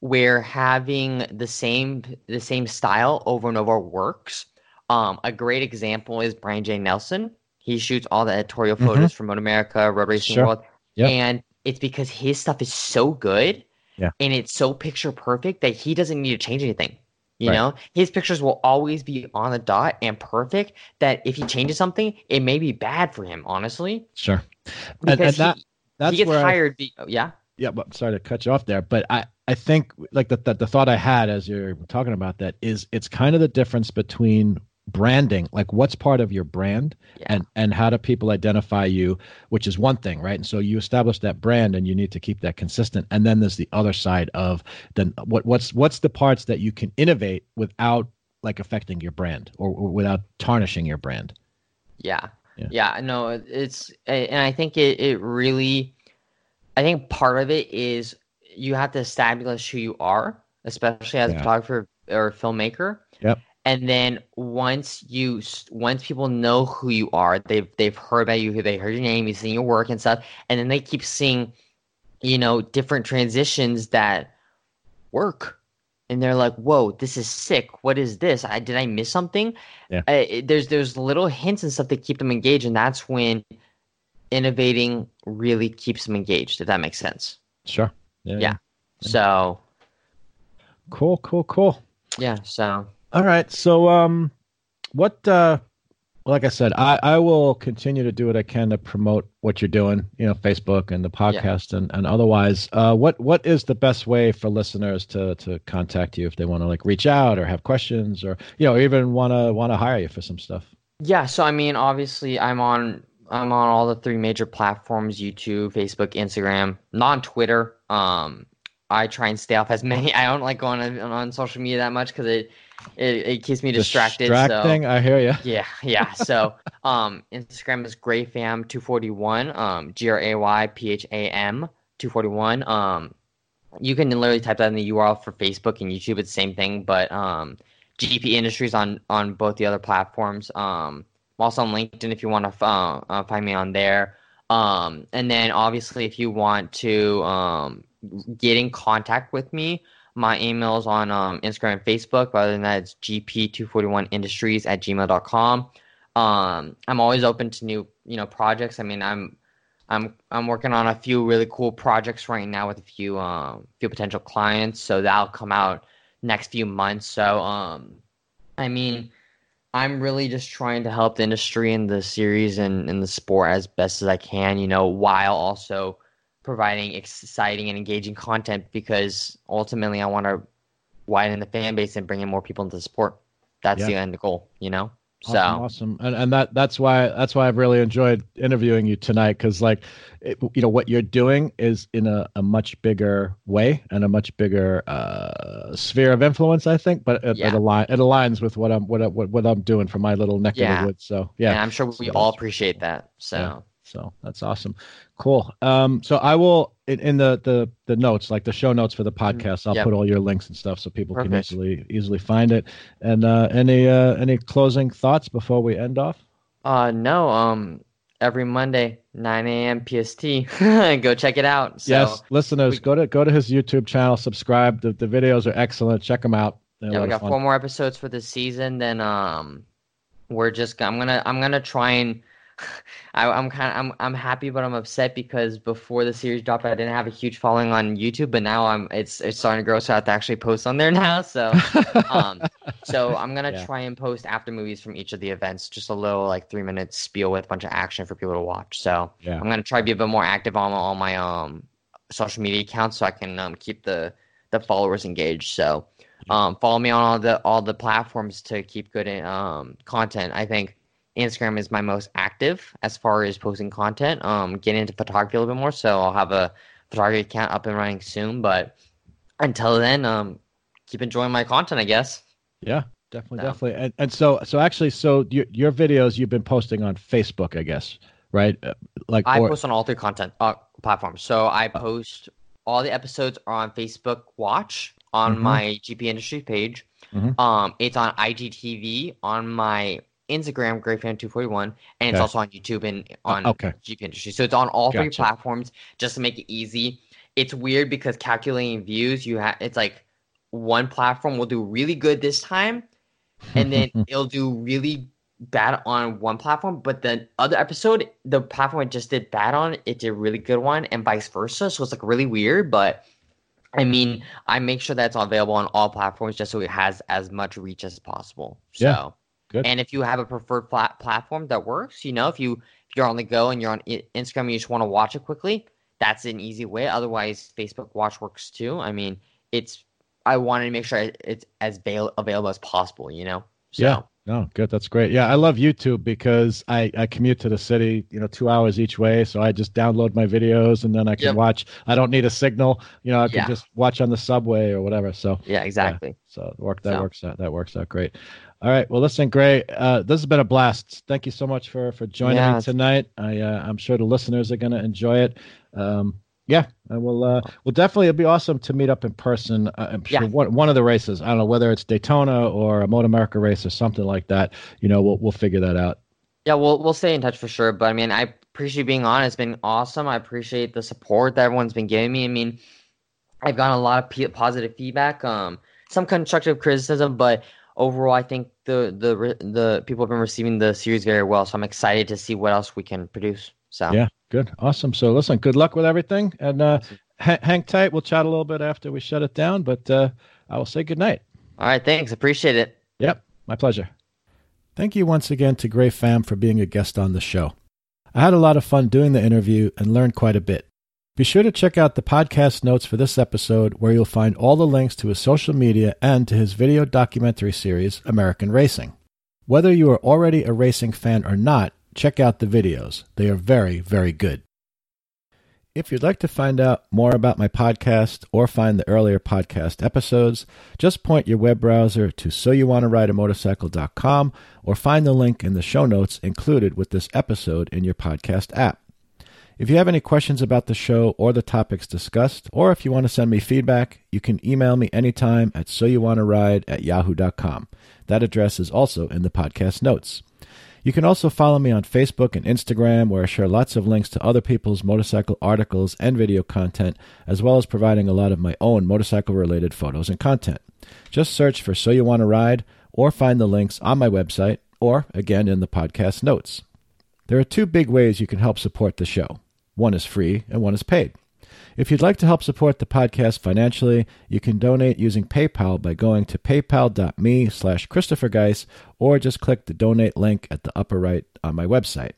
where having the same the same style over and over works um a great example is brian j nelson he shoots all the editorial Mhm. photos for Moto America road racing Sure. world Yep. and it's because his stuff is so good Yeah. and it's so picture perfect that he doesn't need to change anything you Right. know his pictures will always be on the dot and perfect that if he changes something it may be bad for him honestly sure and, and because that he, that's he gets where I- hired be, oh, yeah yeah but sorry to cut you off there but i i think like the, the the thought i had as you're talking about that is it's kind of the difference between branding like what's part of your brand Yeah. and and how do people identify you which is one thing right and so you establish that brand and you need to keep that consistent and then there's the other side of then what what's what's the parts that you can innovate without like affecting your brand or, or without tarnishing your brand Yeah. Yeah. Yeah. No, it's, and I think it, it really, I think part of it is you have to establish who you are, especially as Yeah. a photographer or a filmmaker. Yep. And then once you, once people know who you are, they've, they've heard about you, they heard your name, you've seen your work and stuff. And then they keep seeing, you know, different transitions that work. And they're like, "Whoa, this is sick! What is this? I did I miss something?" Yeah. uh, there's there's little hints and stuff that keep them engaged, and that's when innovating really keeps them engaged. If that makes sense. sure yeah, Yeah. So cool cool cool yeah. So All right. So, um, what? Uh, like I said, I I will continue to do what I can to promote what you're doing. You know, Facebook and the podcast and and otherwise. Uh, what what is the best way for listeners to to contact you if they want to like reach out or have questions or you know even want to want to hire you for some stuff? yeah. So I mean, obviously, I'm on I'm on all the three major platforms: YouTube, Facebook, Instagram. Not on Twitter. Um, I try and stay off as many. I don't like going on, on social media that much because it, it it keeps me distracted. So Distracting. I hear you. Yeah, yeah. So, um, Instagram is graypham two forty one. Um, G R A Y P H A M two forty one. Um, you can literally type that in the URL for Facebook and YouTube. It's the same thing, but um, GP Industries on on both the other platforms. Um, I'm also on LinkedIn if you want to uh, uh, find me on there. Um, and then obviously if you want to um get in contact with me, my email is on um, Instagram and Facebook. But other than that, it's gp241industries at gmail.com. Um, I'm always open to new, you know, projects. I mean, I'm, I'm, I'm working on a few really cool projects right now with a few, um, few potential clients. So that'll come out next few months. So, um, I mean, I'm really just trying to help the industry and the series and, and the sport as best as I can, you know, while also providing exciting and engaging content because ultimately I want to widen the fan base and bring in more people into the sport. that's Yeah. the end goal, you know. So Awesome, awesome, and and that that's why that's why I've really enjoyed interviewing you tonight because like, it, you know, what you're doing is in a, a much bigger way and a much bigger uh, sphere of influence, I think. But it, Yeah. it, align, it aligns with what I'm what, I- what what I'm doing for my little neck of the woods. So yeah, yeah, I'm sure we So all appreciate that. So Yeah. so that's awesome, cool. Um, so I will in, in the the the notes, like the show notes for the podcast, I'll Mm-hmm. Yep. put all your links and stuff so people can easily easily find it. And uh, any uh, any closing thoughts before we end off? uh no, um every Monday, nine AM PST. Go check it out. So yes, listeners, we- go to go to his YouTube channel, subscribe. The, the videos are excellent. Check them out. They're yeah, we got fun. four more episodes for this season. Then um, we're just I'm gonna I'm gonna try and I, I'm kind of I'm I'm happy, but I'm upset because before the series dropped, I didn't have a huge following on YouTube, but now I'm it's it's starting to grow, so I have to actually post on there now. So um, so I'm gonna Yeah. try and post after movies from each of the events, just a little like three minute spiel with a bunch of action for people to watch. So yeah, I'm gonna try to be a bit more active on all my um social media accounts so I can um keep the the followers engaged. So um follow me on all the all the platforms to keep good um content. I think Instagram is my most active as far as posting content. Um getting into photography a little bit more, so I'll have a photography account up and running soon. But until then, um keep enjoying my content, I guess. yeah, definitely, So- definitely. And, and so so actually, so your your videos you've been posting on Facebook, I guess, right? Uh, Like I or, post on all three content uh, platforms. So I post all the episodes are on Facebook Watch on Mhm. my GP Industries page. Mhm. Um, it's on IGTV on my Instagram, Graypham241, and it's Okay. also on YouTube and on Uh, okay. GP Industries. So it's on all three platforms just to make it easy. It's weird because calculating views, you have it's like one platform will do really good this time, and then it'll do really bad on one platform, but the other episode, the platform it just did bad on, it did really good one, and vice versa. So it's like really weird, but I mean, I make sure that's available on all platforms just so it has as much reach as possible. So, Yeah, good. and if you have a preferred plat- platform that works, you know, if you if you're on the go and you're on I- Instagram and you just want to watch it quickly, that's an easy way. Otherwise, Facebook Watch works too. I mean, it's I wanted to make sure it's as avail- available as possible. You know. So, Yeah. No, good. That's great. Yeah, I love YouTube because I, I commute to the city, you know, two hours each way. So I just download my videos and then I can Yep. watch. I don't need a signal. You know, I can Yeah. just watch on the subway or whatever. So Yeah. Exactly. so it work that So- works out. That works out great. All right. Well, listen, great. Uh, this has been a blast. Thank you so much for for joining Yeah, me tonight. I uh, I'm sure the listeners are going to enjoy it. Um, yeah, and we'll uh, we'll definitely it'll be awesome to meet up in person. Uh, I'm sure Yeah. one one of the races. I don't know whether it's Daytona or a Moto America race or something like that. You know, we'll we'll figure that out. Yeah, we'll we'll stay in touch for sure. But I mean, I appreciate being on. It's been awesome. I appreciate the support that everyone's been giving me. I mean, I've gotten a lot of p- positive feedback, um, some constructive criticism, but overall, I think the the the people have been receiving the series very well. So I'm excited to see what else we can produce. So Yeah, good, awesome. So listen, good luck with everything, and uh, ha- hang tight. We'll chat a little bit after we shut it down, but uh, I will say good night. all right, thanks. Appreciate it. Yep, my pleasure. Thank you once again to Gray Pham for being a guest on the show. I had a lot of fun doing the interview and learned quite a bit. Be sure to check out the podcast notes for this episode, where you'll find all the links to his social media and to his video documentary series, American Racing. Whether you are already a racing fan or not, check out the videos. They are very, very good. If you'd like to find out more about my podcast or find the earlier podcast episodes, just point your web browser to soyouwanttorideamotorcycle.com or find the link in the show notes included with this episode in your podcast app. If you have any questions about the show or the topics discussed, or if you want to send me feedback, you can email me anytime at soyouwanttoride at yahoo.com. That address is also in the podcast notes. You can also follow me on Facebook and Instagram, where I share lots of links to other people's motorcycle articles and video content, as well as providing a lot of my own motorcycle related photos and content. Just search for So You Want to Ride or find the links on my website or, again, in the podcast notes. There are two big ways you can help support the show one is free and one is paid. If you'd like to help support the podcast financially, you can donate using PayPal by going to paypal.me slash Christopher or just click the donate link at the upper right on my website.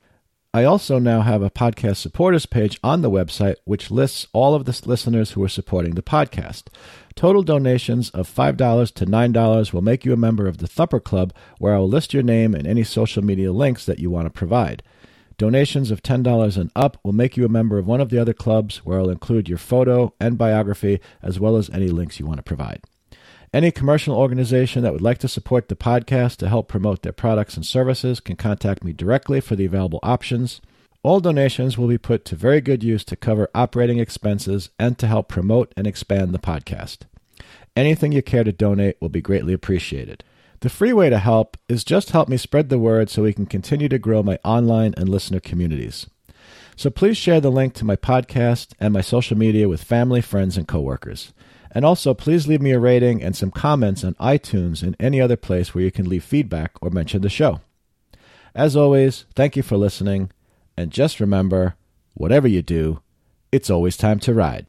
I also now have a podcast supporters page on the website which lists all of the listeners who are supporting the podcast. Total donations of $5 to $9 will make you a member of the Thumper Club, where I will list your name and any social media links that you want to provide. Donations of $10 and up will make you a member of one of the other clubs, where I'll include your photo and biography, as well as any links you want to provide. Any commercial organization that would like to support the podcast to help promote their products and services can contact me directly for the available options. All donations will be put to very good use to cover operating expenses and to help promote and expand the podcast. Anything you care to donate will be greatly appreciated. The free way to help is just help me spread the word so we can continue to grow my online and listener communities. So please share the link to my podcast and my social media with family, friends, and coworkers. And also, please leave me a rating and some comments on iTunes and any other place where you can leave feedback or mention the show. As always, thank you for listening, and just remember whatever you do, it's always time to ride.